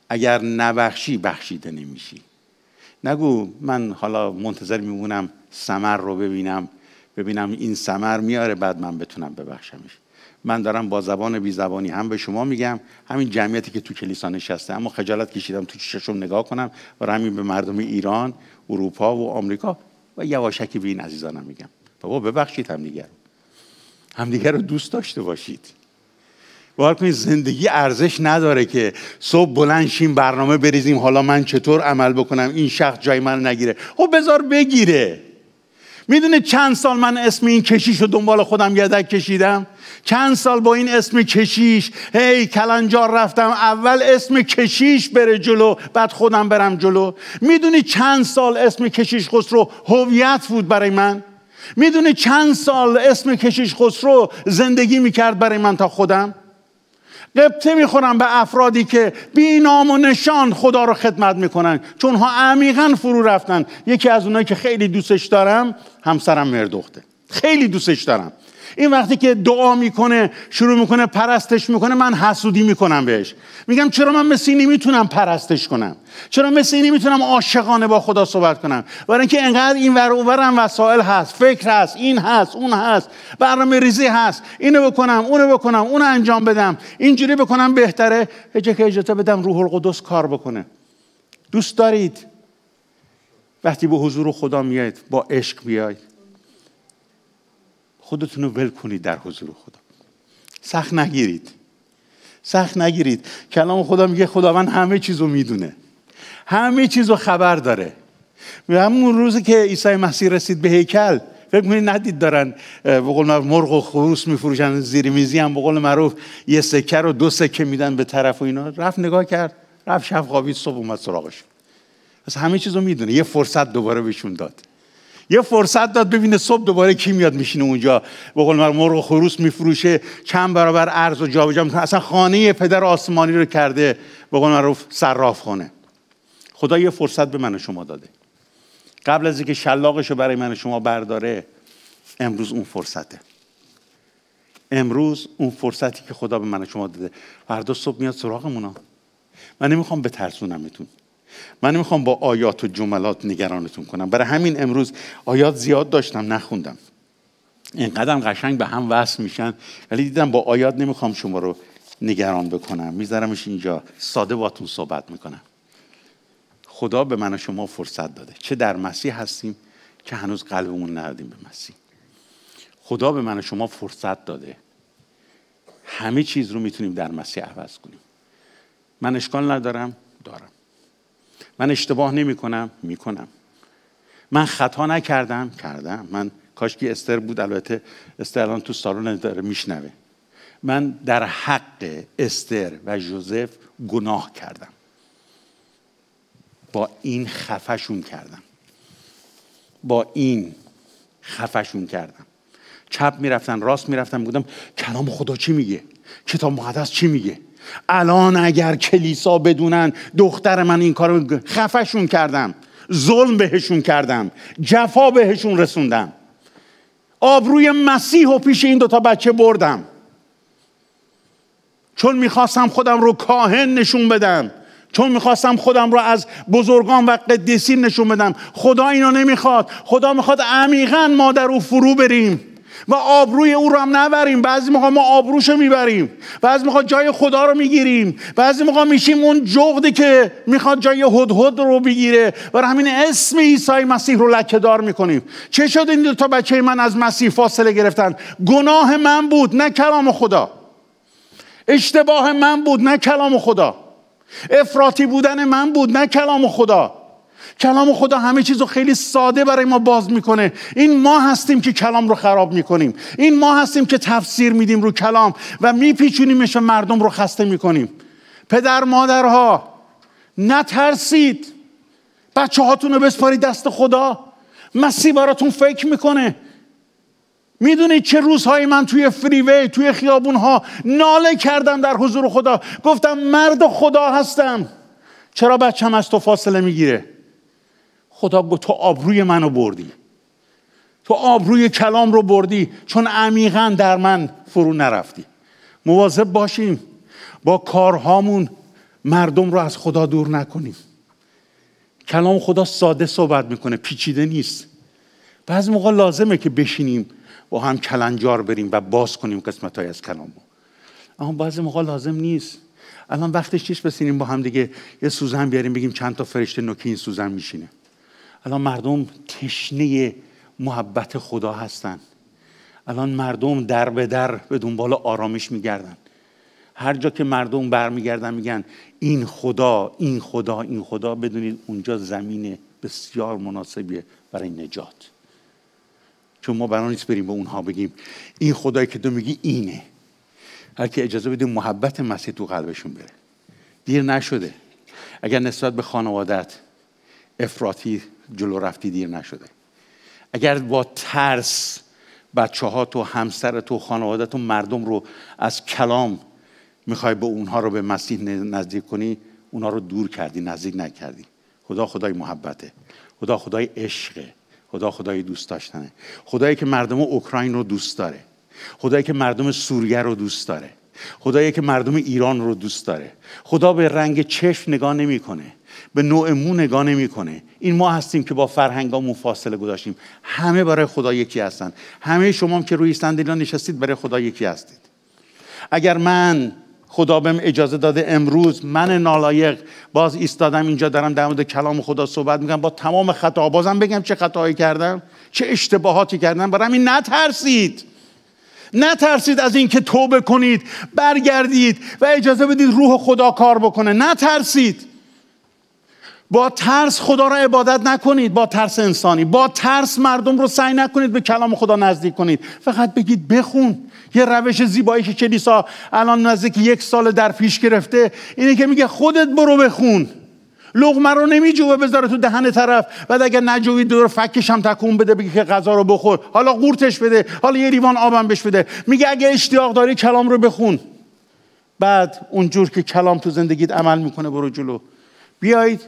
اگر نبخشی بخشیده نمیشی. نگو من حالا منتظر میمونم سمر رو ببینم. ببینم این سمر میاره بعد من بتونم ببخشمش. من دارم با زبان بی زبانی هم به شما میگم. همین جمعیتی که تو کلیسا نشسته اما خجالت کشیدم تو چشم نگاه کنم و همین به مردم ایران اروپا و آمریکا و یواشکی به این عزیزانم میگم. بابا ببخشید همدیگر. همدیگر رو دوست داشته باشید. باور کنید زندگی ارزش نداره که صبح بلند شیم برنامه بریزیم حالا من چطور عمل بکنم؟ این شخص جای من نگیره. خب بذار بگیره. می‌دونه چند سال من اسم این کشیش رو دنبال خودم یدک کشیدم؟ چند سال با این اسم کشیش؟ هی کلنجار رفتم. اول اسم کشیش بره جلو بعد خودم برم جلو. می‌دونی چند سال اسم کشیش خسرو هویت بود برای من؟ می‌دونی چند سال اسم کشیش خسرو زندگی می‌کرد برای من تا خودم؟ قبطه می‌خورم به افرادی که بی نام و نشان خدا رو خدمت می‌کنن. چون ها عمیقا فرو رفتن. یکی از اونایی که خیلی دوستش دارم همسرم مردخته. خیلی دوستش دارم. این وقتی که دعا می‌کنه شروع می‌کنه پرستش می‌کنه من حسودی می‌کنم بهش. میگم چرا من مثل اینی می‌تونم پرستش کنم؟ چرا مثل اینی می‌تونم عاشقانه با خدا صحبت کنم؟ برای اینکه انقدر این ور اونورم وسایل هست فکر هست این هست اون هست برنامه ریزی هست اینو بکنم اونو بکنم اونو انجام بدم اینجوری بکنم بهتره. هجه که اجازه بدم روح القدس کار بکنه. دوست دارید وقتی به حضور خدا میایید با عشق بیاید؟ خودتون رو ول کنید در حضور خدا. سخت نگیرید. سخت نگیرید. کلام خدا میگه خداوند همه چیز رو می‌دونه. همه چیز رو خبر داره. همون روزی که عیسی مسیح رسید به هیکل فکر کنید ندید دارن به قول مرغ و خروس میفروشن زیر میزی هم به قول معروف یه سکه رو دو سکه میدن به طرف و اینا. رفت نگاه کرد رفت شب خوابید صبح اومد سراغش. پس همه چیز رو می‌دونه. یه فرصت دوباره بهشون داد. یه فرصت داد ببینه صبح دوباره کی میاد میشینه اونجا. به قول مرغ و خروس میفروشه چند برابر ارز و جابجا می‌کنه. اصلا خانه پدر آسمانی رو کرده. به قول معروف صراف خانه خدا یه فرصت به من و شما داده. قبل از اینکه شلاقش رو برای من و شما برداره امروز اون فرصته. امروز اون فرصتی که خدا به من و شما داده. فردا صبح میاد سراغمونا. من نمی‌خوام بترسونمتون. من نمی‌خوام با آیات و جملات نگرانتون کنم. برای همین امروز آیات زیاد داشتم نخوندم. اینقدر قشنگ به هم وصل میشن. ولی دیدم با آیات نمی‌خوام شما رو نگران بکنم. میذارمش اینجا. ساده باتون صحبت می‌کنم. خدا به من و شما فرصت داده. چه در مسیح هستیم که هنوز قلبمون ندادیم به مسیح. خدا به من و شما فرصت داده. همه چیز رو می‌تونیم در مسیح عوض کنیم. من اشکال ندارم دارم. من اشتباه نمی کنم می کنم من خطا نکردم؟ کردم. من کاش که استر بود البته استر الان تو سالن داره میشنوه. من در حق استر و جوزف گناه کردم. با این خفشون کردم. با این خفشون کردم. چپ می‌رفتن راست می‌رفتن بودم کلام خدا چی میگه؟ کتاب مقدس چی میگه؟ الان اگر کلیسا بدونن دختر من این کارو خفشون کردم. ظلم بهشون کردم. جفا بهشون رسوندم. آبروی مسیح و پیش این دوتا بچه بردم. چون می‌خواستم خودم رو کاهن نشون بدم. چون می‌خواستم خودم رو از بزرگان و قدیسین نشون بدم. خدا اینو نمی‌خواد. خدا می‌خواد عمیقا ما در او فرو بریم. و آبروی او رو هم نبریم. بعضی موقع ما آبروشو می‌بریم. بعضی موقع جای خدا رو می‌گیریم. بعضی موقع میشیم اون جغدی که می‌خواد جای هدهد رو بگیره. برای همین اسم عیسی مسیح رو لکه دار می‌کنیم. چه شد این دو تا بچه من از مسیح فاصله گرفتن؟ گناه من بود نه کلام خدا. اشتباه من بود نه کلام خدا. افراطی بودن من بود نه کلام خدا. کلام خدا همه چیز رو خیلی ساده برای ما باز می‌کنه. این ما هستیم که کلام رو خراب می‌کنیم. این ما هستیم که تفسیر میدیم رو کلام و میپیچونیمش و مردم رو خسته می‌کنیم. پدر مادرها نترسید. بچه هاتون رو بسپارید دست خدا. مسیح براتون فکر می‌کنه. می‌دونید چه روزهایی من توی فریوی توی خیابون ها ناله کردم در حضور خدا. گفتم مرد خدا هستم. چرا بچم از تو فاصله می‌گیره؟ خدا گفت تو آبروی منو بردی. تو آبروی کلام رو بردی. چون عمیقا در من فرو نرفتی. مواظب باشیم. با کارهامون مردم رو از خدا دور نکنیم. کلام خدا ساده صحبت می‌کنه. پیچیده نیست. بعضی موقع لازمه که بشینیم با هم کلنجار بریم و باز کنیم قسمت های از کلام اما بعضی موقع لازم نیست. الان وقتش چیش بسینیم با هم دیگه یه سوزن بیاریم بگیم چند تا فرشته نوکی این سوزن میشینه. الان مردم تشنه محبت خدا هستن. الان مردم در به در به دنبال آرامش میگردن. هر جا که مردم برمیگردن میگن این خدا این خدا این خدا. بدونید اونجا زمین بسیار مناسبیه برای نجات. چون ما برای نیست بریم به اونها بگیم این خدایی که تو میگی اینه. هر که اجازه بدیم محبت مسیح تو قلبشون بره. دیر نشده. اگر نسبت به خانوادت افراطی جلو رفتی دیر نشده. اگر با ترس بچه ها تو همسر تو خانوادت و مردم رو از کلام می‌خوای به اونها رو به مسیح نزدیک کنی اونها رو دور کردی نزدیک نکردی. خدا خدای محبته. خدا خدای عشقه. خدا خدای دوست داشتنه. خدایی که مردم اوکراین رو دوست داره. خدایی که مردم سوریه رو دوست داره. خدایی که مردم ایران رو دوست داره. خدا به رنگ چشم نگاه نمی‌کنه. به نوع مو نگاه نمی‌کنه. این ما هستیم که با فرهنگامون فاصله گذاشتیم. همه برای خدا یکی هستن. همه شما که روی صندلی نشستید برای خدا یکی هستید. اگر من خدا بهم اجازه داده امروز من نالایق باز ایستادم اینجا دارم در مورد کلام خدا صحبت می‌کنم با تمام خطا بازم بگم چه خطاهایی کردم چه اشتباهاتی کردم برای همین نترسید. نترسید از اینکه توبه کنید برگردید و اجازه بدید روح خدا کار بکنه. نترسید. با ترس خدا را عبادت نکنید با ترس انسانی. با ترس مردم رو سعی نکنید به کلام خدا نزدیک کنید. فقط بگید بخون. یه روش زیبایی که کلیسا الان نزدیک یک سال در پیش گرفته اینه که میگه خودت برو بخون. لغمه رو نمیجوه بذاره تو دهن طرف. بعد اگر نجوید دور فکش هم تکون بده بگی که غذا رو بخور. حالا قورتش بده. حالا یه لیوان آبم بش بده. میگه اگه اشتیاق داری کلام رو بخون. بعد اونجور که کلام تو زندگیت عمل می‌کنه برو جلو. بیایید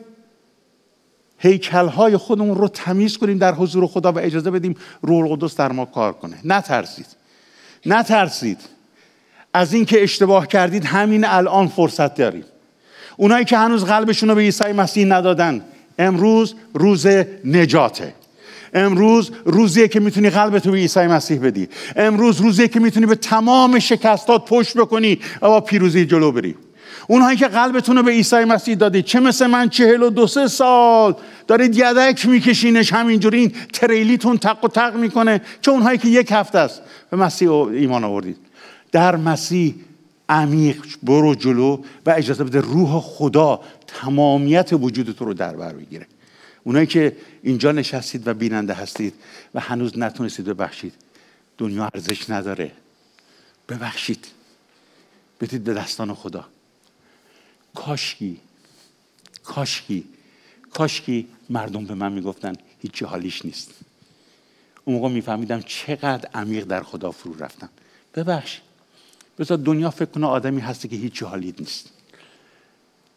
های خودمون رو تمیز کنیم در حضور خدا و اجازه بدیم روح القدس در ما کار کنه. نترسید. نترسید. از اینکه اشتباه کردید همین الان فرصت دارید اونایی که هنوز قلبشون رو به عیسی مسیح ندادن امروز روز نجاته. امروز روزیه که می‌تونی قلبتو به عیسی مسیح بدی. امروز روزیه که می‌تونی به تمام شکستات پشت بکنی و با پیروزی جلو بری. اونهایی که قلبتون رو به عیسی مسیح دادید چه مثل من چهل و دو سه سال دارید یدک میکشینش همینجوری این تریلیتون تق و تق می‌کنه چه اونهایی که یک هفته است. به مسیح ایمان آوردید. در مسیح عمیق برو جلو و اجازه بده روح خدا تمامیت وجود تو رو در بر بگیره. اونایی که اینجا نشستید و بیننده هستید و هنوز نتونستید ببخشید دنیا ارزش نداره. ببخشید. بدید به دستان خدا. کاشکی. کاشکی. کاشکی مردم به من می‌گفتن هیچی حالیش نیست. اون موقع میفهمیدم چقدر عمیق در خدا فرو رفتم. ببخش بذار دنیا فکر کنه آدمی هستی که هیچی حالیت نیست.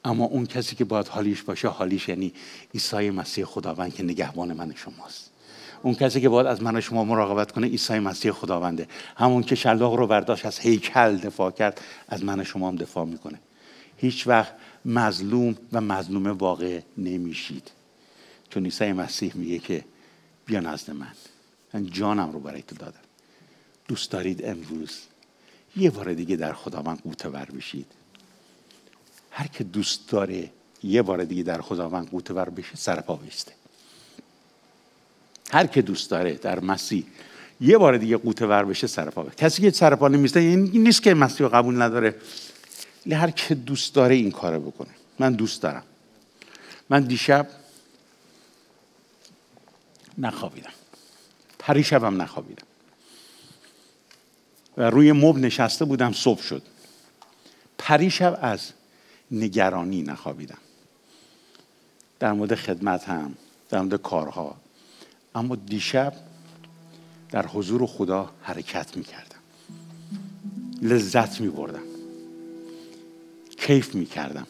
اما اون کسی که باید حالیش باشه حالیش یعنی عیسی مسیح خداوند که نگهبان من شماست. اون کسی که باید از من شما مراقبت کنه عیسی مسیح خداونده. همون که شلاق رو برداشت از هیکل دفاع کرد از من شما هم دفاع می‌کنه. هیچ وقت مظلوم و مظلوم واقع نمیشید. چون عیسی مسیح میگه که بیا نزد من. من جانم رو برای تو دادم. دوست دارید امروز یه بار دیگه در خداوند قوته ور بشید. هر که دوست داره یه بار دیگه در خداوند قوته ور بشه سرپا بیسته هر که دوست داره در مسیح یه بار دیگه قوته ور بشه سرپا بشه کسی که سرپا نمیسته این نیست که مسیح رو قبول نداره. هر که دوست داره این کارو بکنه. من دوست دارم. من دیشب نخوابیدم. پریشبم نخوابیدم. و روی مب نشسته بودم صبح شد. پریشب از نگرانی نخوابیدم. در مورد خدمت هم در مورد کارها. اما دیشب در حضور خدا حرکت می کردم لذت می بردم کیف می کردم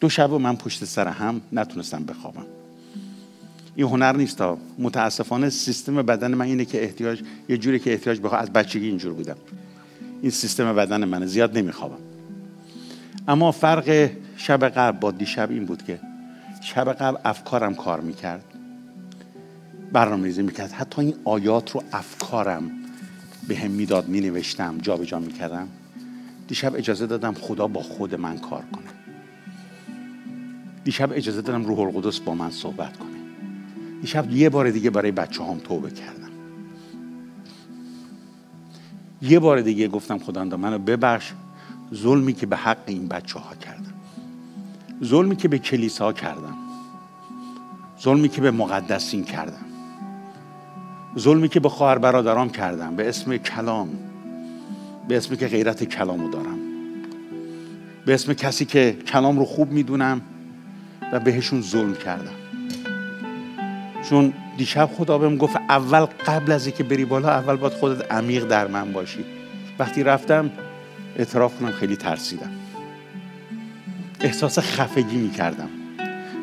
دو شب من پشت سر هم نتونستم بخوابم. این هنر نیست تا. متاسفانه سیستم بدن من اینه که احتیاج یه جوری که احتیاج بخواه. از بچگی اینجور بودم. این سیستم بدن منه. زیاد نمیخوابم. اما فرق شب قبل با دیشب این بود که شب قبل افکارم کار می‌کرد. برنامه ریزی می‌کرد. حتی این آیات رو افکارم به هم می‌داد مینوشتم جابجا می‌کردم. دیشب اجازه دادم خدا با خود من کار کنه. دیشب اجازه دادم روح القدس با من صحبت کنه. دیشب یه بار دیگه برای بچه هم توبه کردم. یه بار دیگه گفتم خدا منو ببخش. ظلمی که به حق این بچه ها کردم. ظلمی که به کلیسا کردم. ظلمی که به مقدسین کردم. ظلمی که به خواهر برادرام کردم. به اسم کلام. به اسم که غیرت کلامو دارم. به اسم کسی که کلام رو خوب می‌دونم و بهشون ظلم کردم. چون دیشب خدا بهم گفت اول قبل از اینکه بری بالا اول باید خودت عمیق در من باشی. وقتی رفتم اعتراف کنم خیلی ترسیدم. احساس خفگی می‌کردم.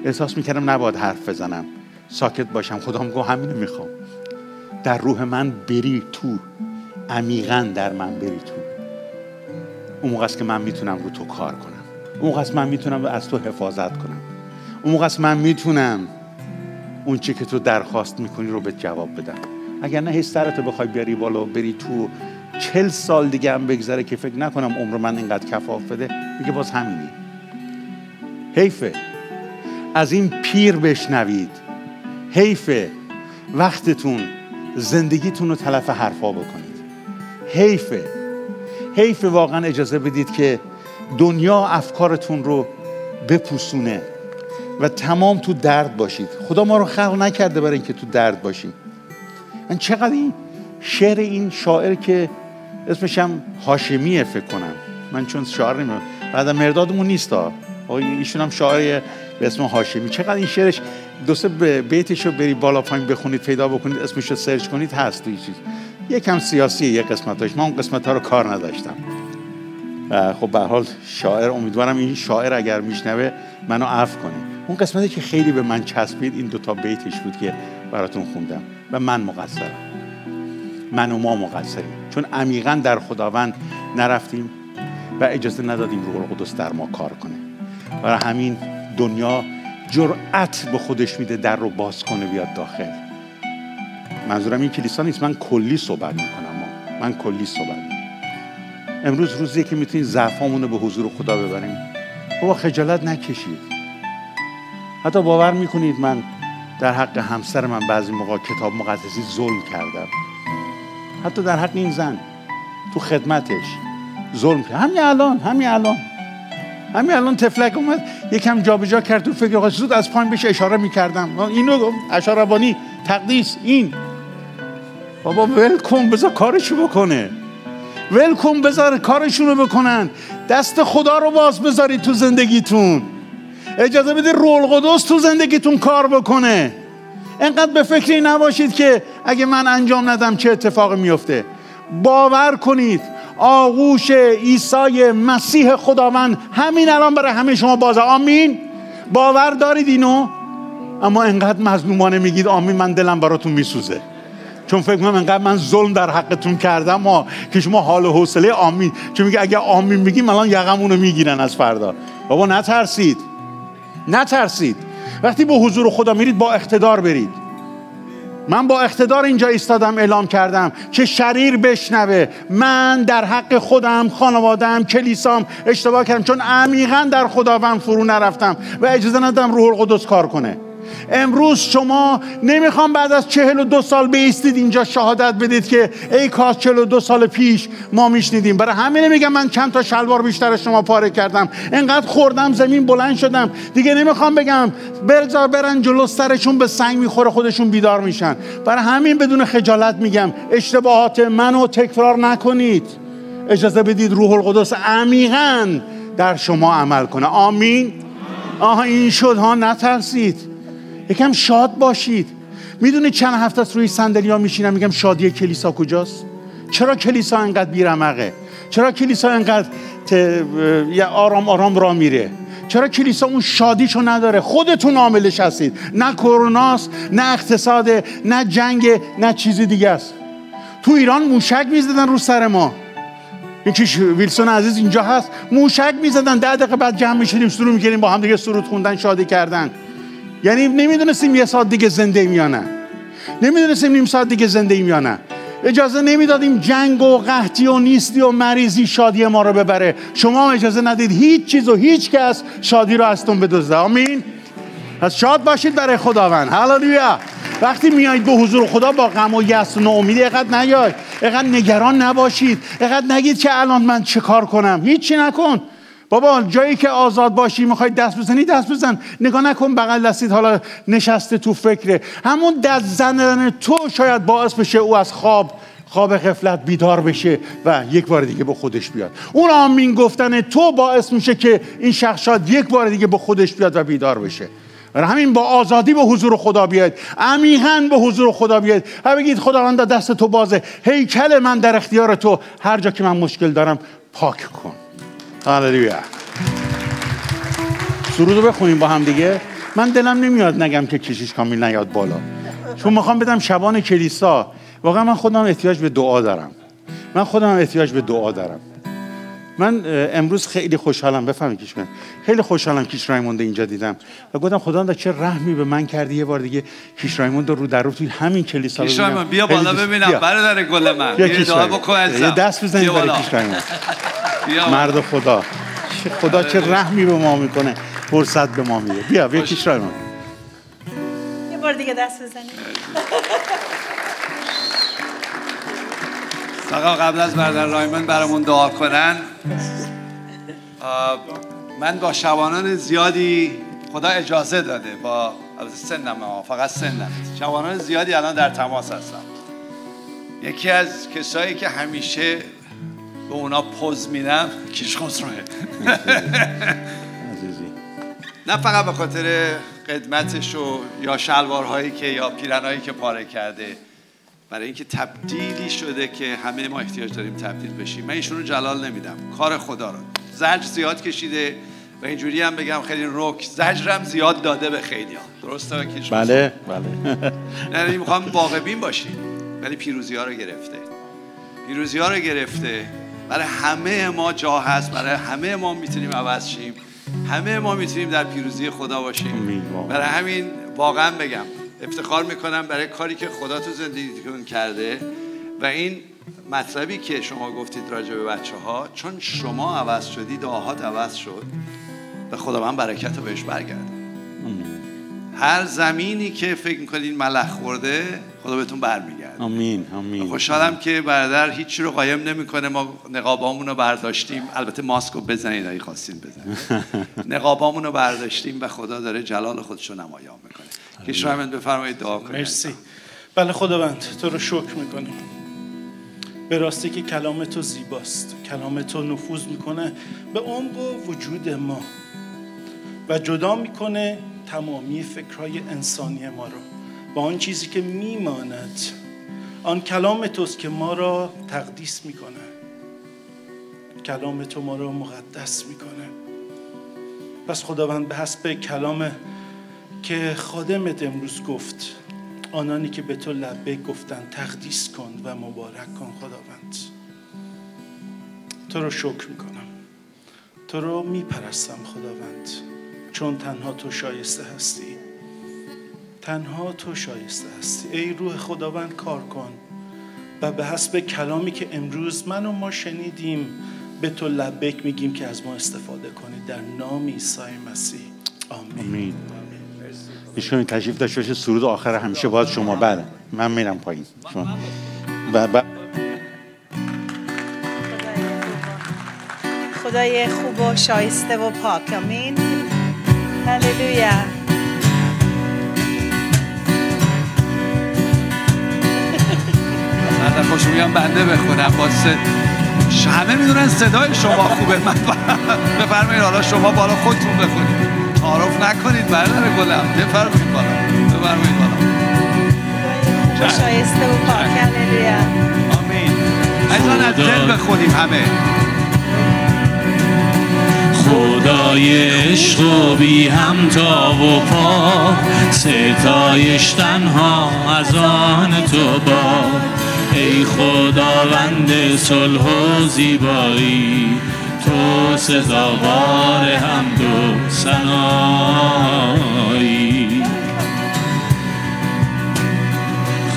احساس می‌کردم نباید حرف بزنم. ساکت باشم. خدا گفت همینو می‌خوام. در روح من بری تو. عمیقا در من بری تو اون موقع است که من می‌تونم رو تو کار کنم. اون موقع است من می‌تونم از تو حفاظت کنم. اون موقع است من می‌تونم اون چی که تو درخواست می‌کنی رو به جواب بدم. اگر نه هی سرتو بخوای بیاری بالا بری تو چل سال دیگه هم بگذره که فکر نکنم عمر من اینقدر کفاف بده. میگه باز همینی. حیفه از این پیر بشنوید. حیفه وقتتون زندگیتون رو تلف حرفا بکنید. حیفه. حیفه واقعا اجازه بدید که دنیا افکارتون رو بپوسونه و تمام تو درد باشید. خدا ما رو خلق نکرده برای اینکه تو درد باشیم. من چقدر این شعر این شاعر که اسمشم هاشمیه فکر کنم. من چون شاعر نمیم بعد مردادمون نیست ها ایشون هم شاعر به اسم هاشمی. چقدر این شعرش دو سه بیتش رو بری بالا پایین بخونید پیدا بکنید اسمش رو سرچ کنید هست توی چیز. یکم سیاسیه یک قسمتاش. من اون قسمت ها رو کار نداشتم. خب به حال شاعر امیدوارم این شاعر اگر میشنوه منو عفو کنه. اون قسمتی که خیلی به من چسبید این دوتا بیتش بود که براتون خوندم. و من مقصرم. من و ما مقصریم. چون عمیقا در خداوند نرفتیم و اجازه ندادیم روح القدس در ما کار کنه. برای همین دنیا جرأت به خودش میده در رو باز کنه بیاد داخل. منظورم این کلیسا نیست. من کلی صحبت می‌کنم. ما. من کلی صحبت امروز روزیه که می‌تونید ضعفامون رو به حضور خدا ببریم. بابا خجالت نکشید. حتی باور می‌کنید من در حق همسر من بعضی موقع کتاب مقدسی ظلم کردم. حتی در حق این زن تو خدمتش ظلم کرد. همین الان همین الان. همین الان تفلک اومد. یکم جابجا کرد تو فکر. آقا زود از پایین بهش اشاره می‌کردم. اینو گفت. اشاره بانی تقدیس این. بابا ول کن بذار کارشو بکنه. ول کن بذار کارشونو بکنن. دست خدا رو باز بذارید تو زندگیتون. اجازه بدید رول قدس تو زندگیتون کار بکنه. انقدر به فکری نباشید که اگه من انجام ندم چه اتفاقی میفته. باور کنید آغوش عیسی مسیح خداوند همین الان برای همه شما بازه. آمین؟ باور دارید اینو؟ اما انقدر مظلومانه میگید آمین من دلم براتون میسوزه. چون فکر کنم انقدر من ظلم در حقتون کردم ما که شما حال و حوصله آمین. چون میگه اگه آمین میگیم الان یقمونو می‌گیرن از فردا. بابا نترسید. نترسید. وقتی به حضور خدا میرید با اقتدار برید. من با اقتدار اینجا ایستادم اعلام کردم که شریر بشنوه. من در حق خودم خانوادم کلیسام اشتباه کردم. چون عمیقا در خداوند فرو نرفتم و اجازه ندادم روح القدس کار کنه. امروز شما نمی‌خوام بعد از چهل و دو سال بیستید اینجا شهادت بدید که ای کاش چهل و دو سال پیش ما میشنیدیم. برای همین میگم من چند تا شلوار بیشتر شما پاره کردم. انقدر خوردم زمین بلند شدم. دیگه نمی‌خوام بگم برزا برن جلو سرشون به سنگ می‌خوره خودشون بیدار میشن. برای همین بدون خجالت میگم اشتباهات منو تکرار نکنید. اجازه بدید روح القدس عمیقا در شما عمل کنه. آمین. آها این شد ها نترسید. یکم شاد باشید. می‌دونید چند هفته است روی صندلی ها میشینم میگم شادی کلیسا کجاست؟ چرا کلیسا انقدر بیرمقه چرا کلیسا انقدر آرام آرام را میره؟ چرا کلیسا اون شادیشو نداره؟ خودتون عاملش هستید. نه کروناست نه اقتصاد نه جنگ نه چیزی دیگه است. تو ایران موشک می‌زدن رو سر ما. یکیش ویلسون عزیز اینجا هست. موشک می‌زدن. ده دقیقه بعد جمع می‌شدیم سرود می‌کردیم با هم دیگه سرود خوندن شادی کردن. یعنی نمی‌دونستیم یه ساعت دیگه زنده ایم یا نه. نمی‌دونستیم نیم ساعت دیگه زنده ایم یا نه. اجازه نمی‌دادیم جنگ و قحطی و نیستی و مریضی شادی ما رو ببره. شما اجازه ندید هیچ چیز و هیچ کس شادی رو ازتون بدزده. آمین. پس شاد باشید برای خداوند. هللویا. وقتی میایید به حضور خدا با غم و یأس و ناامیدی اقدر نیاید. اقدر نگران نباشید. اقدر نگید که الان من چه کار کنم. هیچی نکن. بابا جایی که آزاد باشی می‌خوای دست بزنی دست بزن. نگاه نکن بغل دستید حالا نشسته تو فکره. همون دست زنن تو شاید باعث بشه او از خواب خواب غفلت بیدار بشه و یک بار دیگه به خودش بیاد. اون آمین گفتن تو باعث میشه که این شخص شاید یک بار دیگه به خودش بیاد و بیدار بشه. همین با آزادی به حضور خدا بیاید. عمیقا به حضور خدا بیاید. و بگید خداوند دست تو بازه. هیکل من در اختیار تو. هر جا که من مشکل دارم پاک کن. هاللویا سرودو بخونیم با هم دیگه. من دلم نمیاد نگم که کشیش کامیل نیاد بالا. چون می‌خوام بدم شبان کلیسا. واقعا من خودم احتیاج به دعا دارم. من خودم احتیاج به دعا دارم. من امروز خیلی خوشحالم. بفهمید کیش من خیلی خوشحالم کیش رایموند اینجا دیدم. و گفتم خدا چه رحمی به من کردی یه بار دیگه. کیش رایموند رو در رو توی همین کلیسا کیش رایموند بیا بالا ببینم. برادر گل من. بیا دعا بکن یه دست بزنید برای کیش رایموند مرد خدا. خدا چه رحمی به ما می‌کنه. فرصت به ما میده. بیا بیا کیش رایموند یه بار دیگه دست بزنید فقط قبل از برادر رایمن برامون دعا کنن. من با شبانان زیادی خدا اجازه داده با سنم فقط سنم. شبانان زیادی الان در تماس هستم. یکی از کسایی که همیشه به اونا پوز میدم کیش خسروه. نه فقط به خاطر قدمتش و یا شلوارهایی که یا پیرنهایی که پاره کرده. برای اینکه تبدیلی شده که همه ما احتیاج داریم تبدیل بشیم. من ایشون رو جلال نمیدم. کار خدا رو. زجر زیاد کشیده و اینجوری هم بگم خیلی روک زجرم زیاد داده به خیلی ها. درسته که بله بله. یعنی می‌خوام واقع بین باشیم ولی پیروزی ها رو گرفته. پیروزی ها رو گرفته. برای همه ما جا هست. برای همه ما می‌تونیم عوض شیم. همه ما می‌تونیم در پیروزی خدا باشیم. برای همین واقعا بگم. افتخار می‌کنم برای کاری که خدا تو زندگیتون کرده و این مطلبی که شما گفتید راجع به بچه ها چون شما عوض شدید دعاهات عوض شد به خدا من برکت رو بهش برگرد هر زمینی که فکر می‌کنید ملخ خورده خدا بهتون برمیگرده. آمین آمین. خوشحالم که برادر هیچی رو قایم نمی‌کنه. ما نقابامون رو برداشتیم. البته ماسک رو بزنید اگه خواستین بزنید. نقابامون رو برداشتیم و خدا داره جلال خودش رو نمایان می‌کنه. که شما بفرمایید دعا کنید. مرسی. بله خداوند تو رو شکر می‌کنیم. به راستی که کلام تو زیباست. کلام تو نفوذ می‌کنه به عمق وجود ما. و جدا می‌کنه تمامی فکرهای انسانی ما رو. با آن چیزی که میماند آن کلام توست که ما را تقدیس می‌کنه. کلام تو ما را مقدس می‌کنه. پس خداوند به حسب کلام که خادمت امروز گفت آنانی که به تو لبه گفتن تقدیس کن و مبارک کن خداوند. تو رو شکر می‌کنم. تو رو میپرستم خداوند. چون تنها تو شایسته هستی. تنها تو شایسته هستی. ای روح خداوند کار کن. و به حسب کلامی که امروز من و ما شنیدیم به تو لبک میگیم که از ما استفاده کنی. در نام عیسی مسیح. آمین, آمین. ایشون تشریف داشته باشه سرود آخر همیشه باید شما. بله من میرم پایین. شما و ب... خدای خوب و شایسته و پاک. آمین. هللویا. من خوش میگم بنده بخونم با. ش- همه می‌دونن صدای شما خوبه. من بفرمایید حالا شما بالا خودتون بخونید. تعارف نکنید برادر گلم. بفرمایید بالا. بفرمایید بالا. شایسته و پاک هللویا آمین. ایزان از دل بخونیم همه. خدای عشق و بی همتا و پا ستایش تنها از آن تو با. ای خداوند صلح و زیبایی تو سزاوار حمد و ثنایی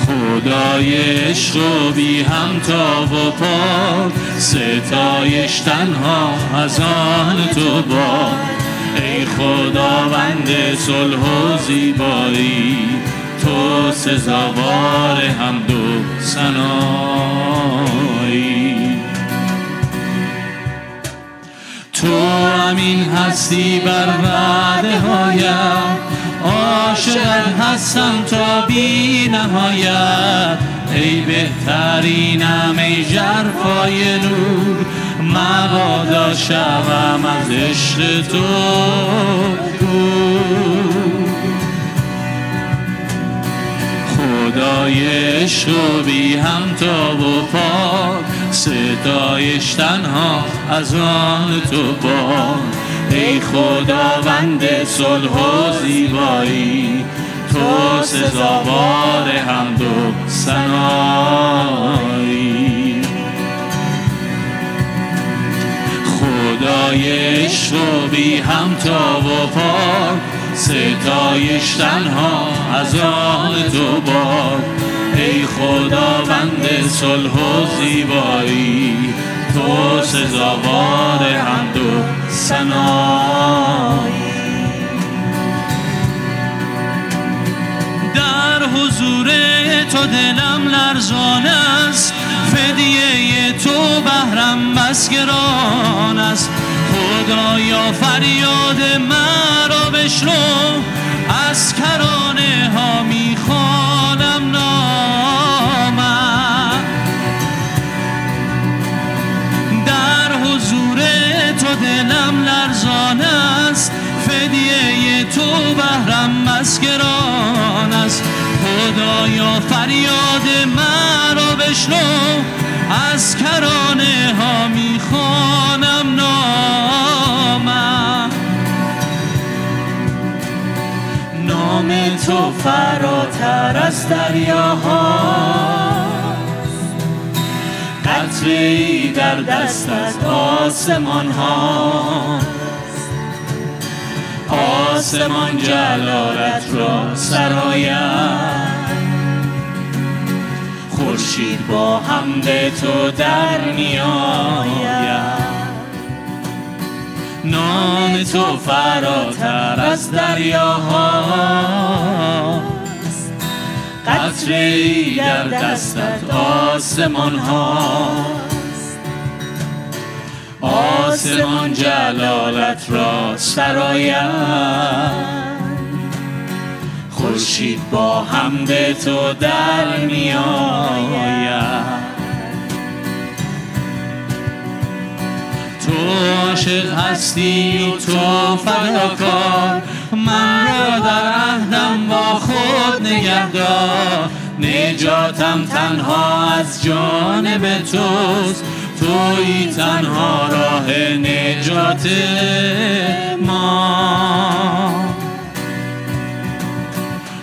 خدای عشق و بی همتا و پاک ستایش تنها از آن تو با. ای خداوند صلح و زیبایی تو سزاوار حمد و ثنایی تو امین هستی بر وعده هایم عاشقت هستم تا بی نهایت. ای بهترینم ای جرفای نور. مبادا شوم از عشق تو. خدای عشق و بی همتا و پاک. ستایش تنها از آن تو با ای خداوند صلح و زیبایی تو سزاوار حمد و ثنایی. خدای عشق بی همتا و پاک ستایش تنها از آن تو باد. ای خداوند صلح و زیبایی تو سزاوار حمد و ثنایی. در حضور تو دلم لرزان است فدیه تو بهرم بس گران است. خدایا فریاد مرا بشنو از کرانه ها می‌خوانم بهرم مسگران است خدایا فریاد مرا بشنو از کرانه ها می‌خوانم نامم نام تو فراتر از دریاها قطره ای در دستت آسمان ها آسمان جلالت را سراید خورشید با حمد تو در میآید. نام تو فراتر از دریاها قطره در دستت آسمان هاست آسمان جلالت را سراید خورشید با حمد تو در میآید تو عاشق هستی و تو فداکار. من را در عهدم با خود نگهدار. نجاتم تنها از جانب توست. توی تنها راه نجات ما.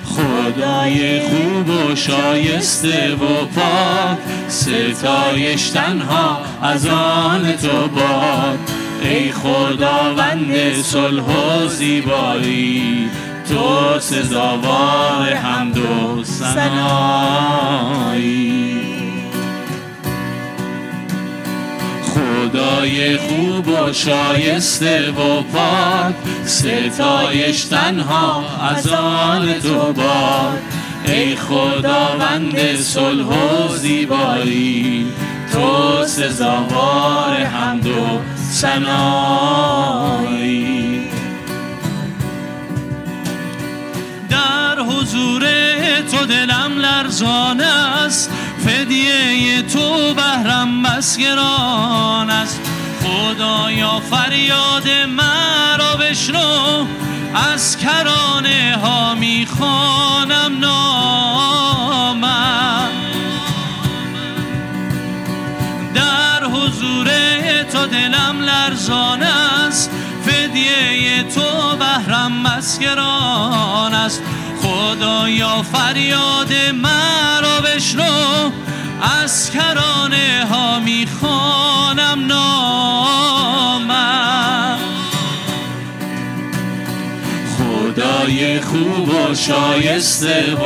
خدای خوب و شایسته و پاک ستایش تنها از آن تو باد. ای خداوند صلح و زیبایی تو سزاوار حمد و ثنایی. خدای خوب و شایسته و پاک. ستایش تنها از آن تو باد ای خداوند صلح و زیبایی. تو سزاوار حمد و سنایی در حضور تو دلم لرزان است. فدیه تو بهرم بس گران است. خدایا فریاد مرا بشنو. از کرانه ها می‌خوانم نامم. در حضور تو دلم لرزان است. فدیه تو بهرم مسکران است. خدایا فریاد مرا بشنو از کرانه ها می‌خوانم نامم. خدای خوب و شایسته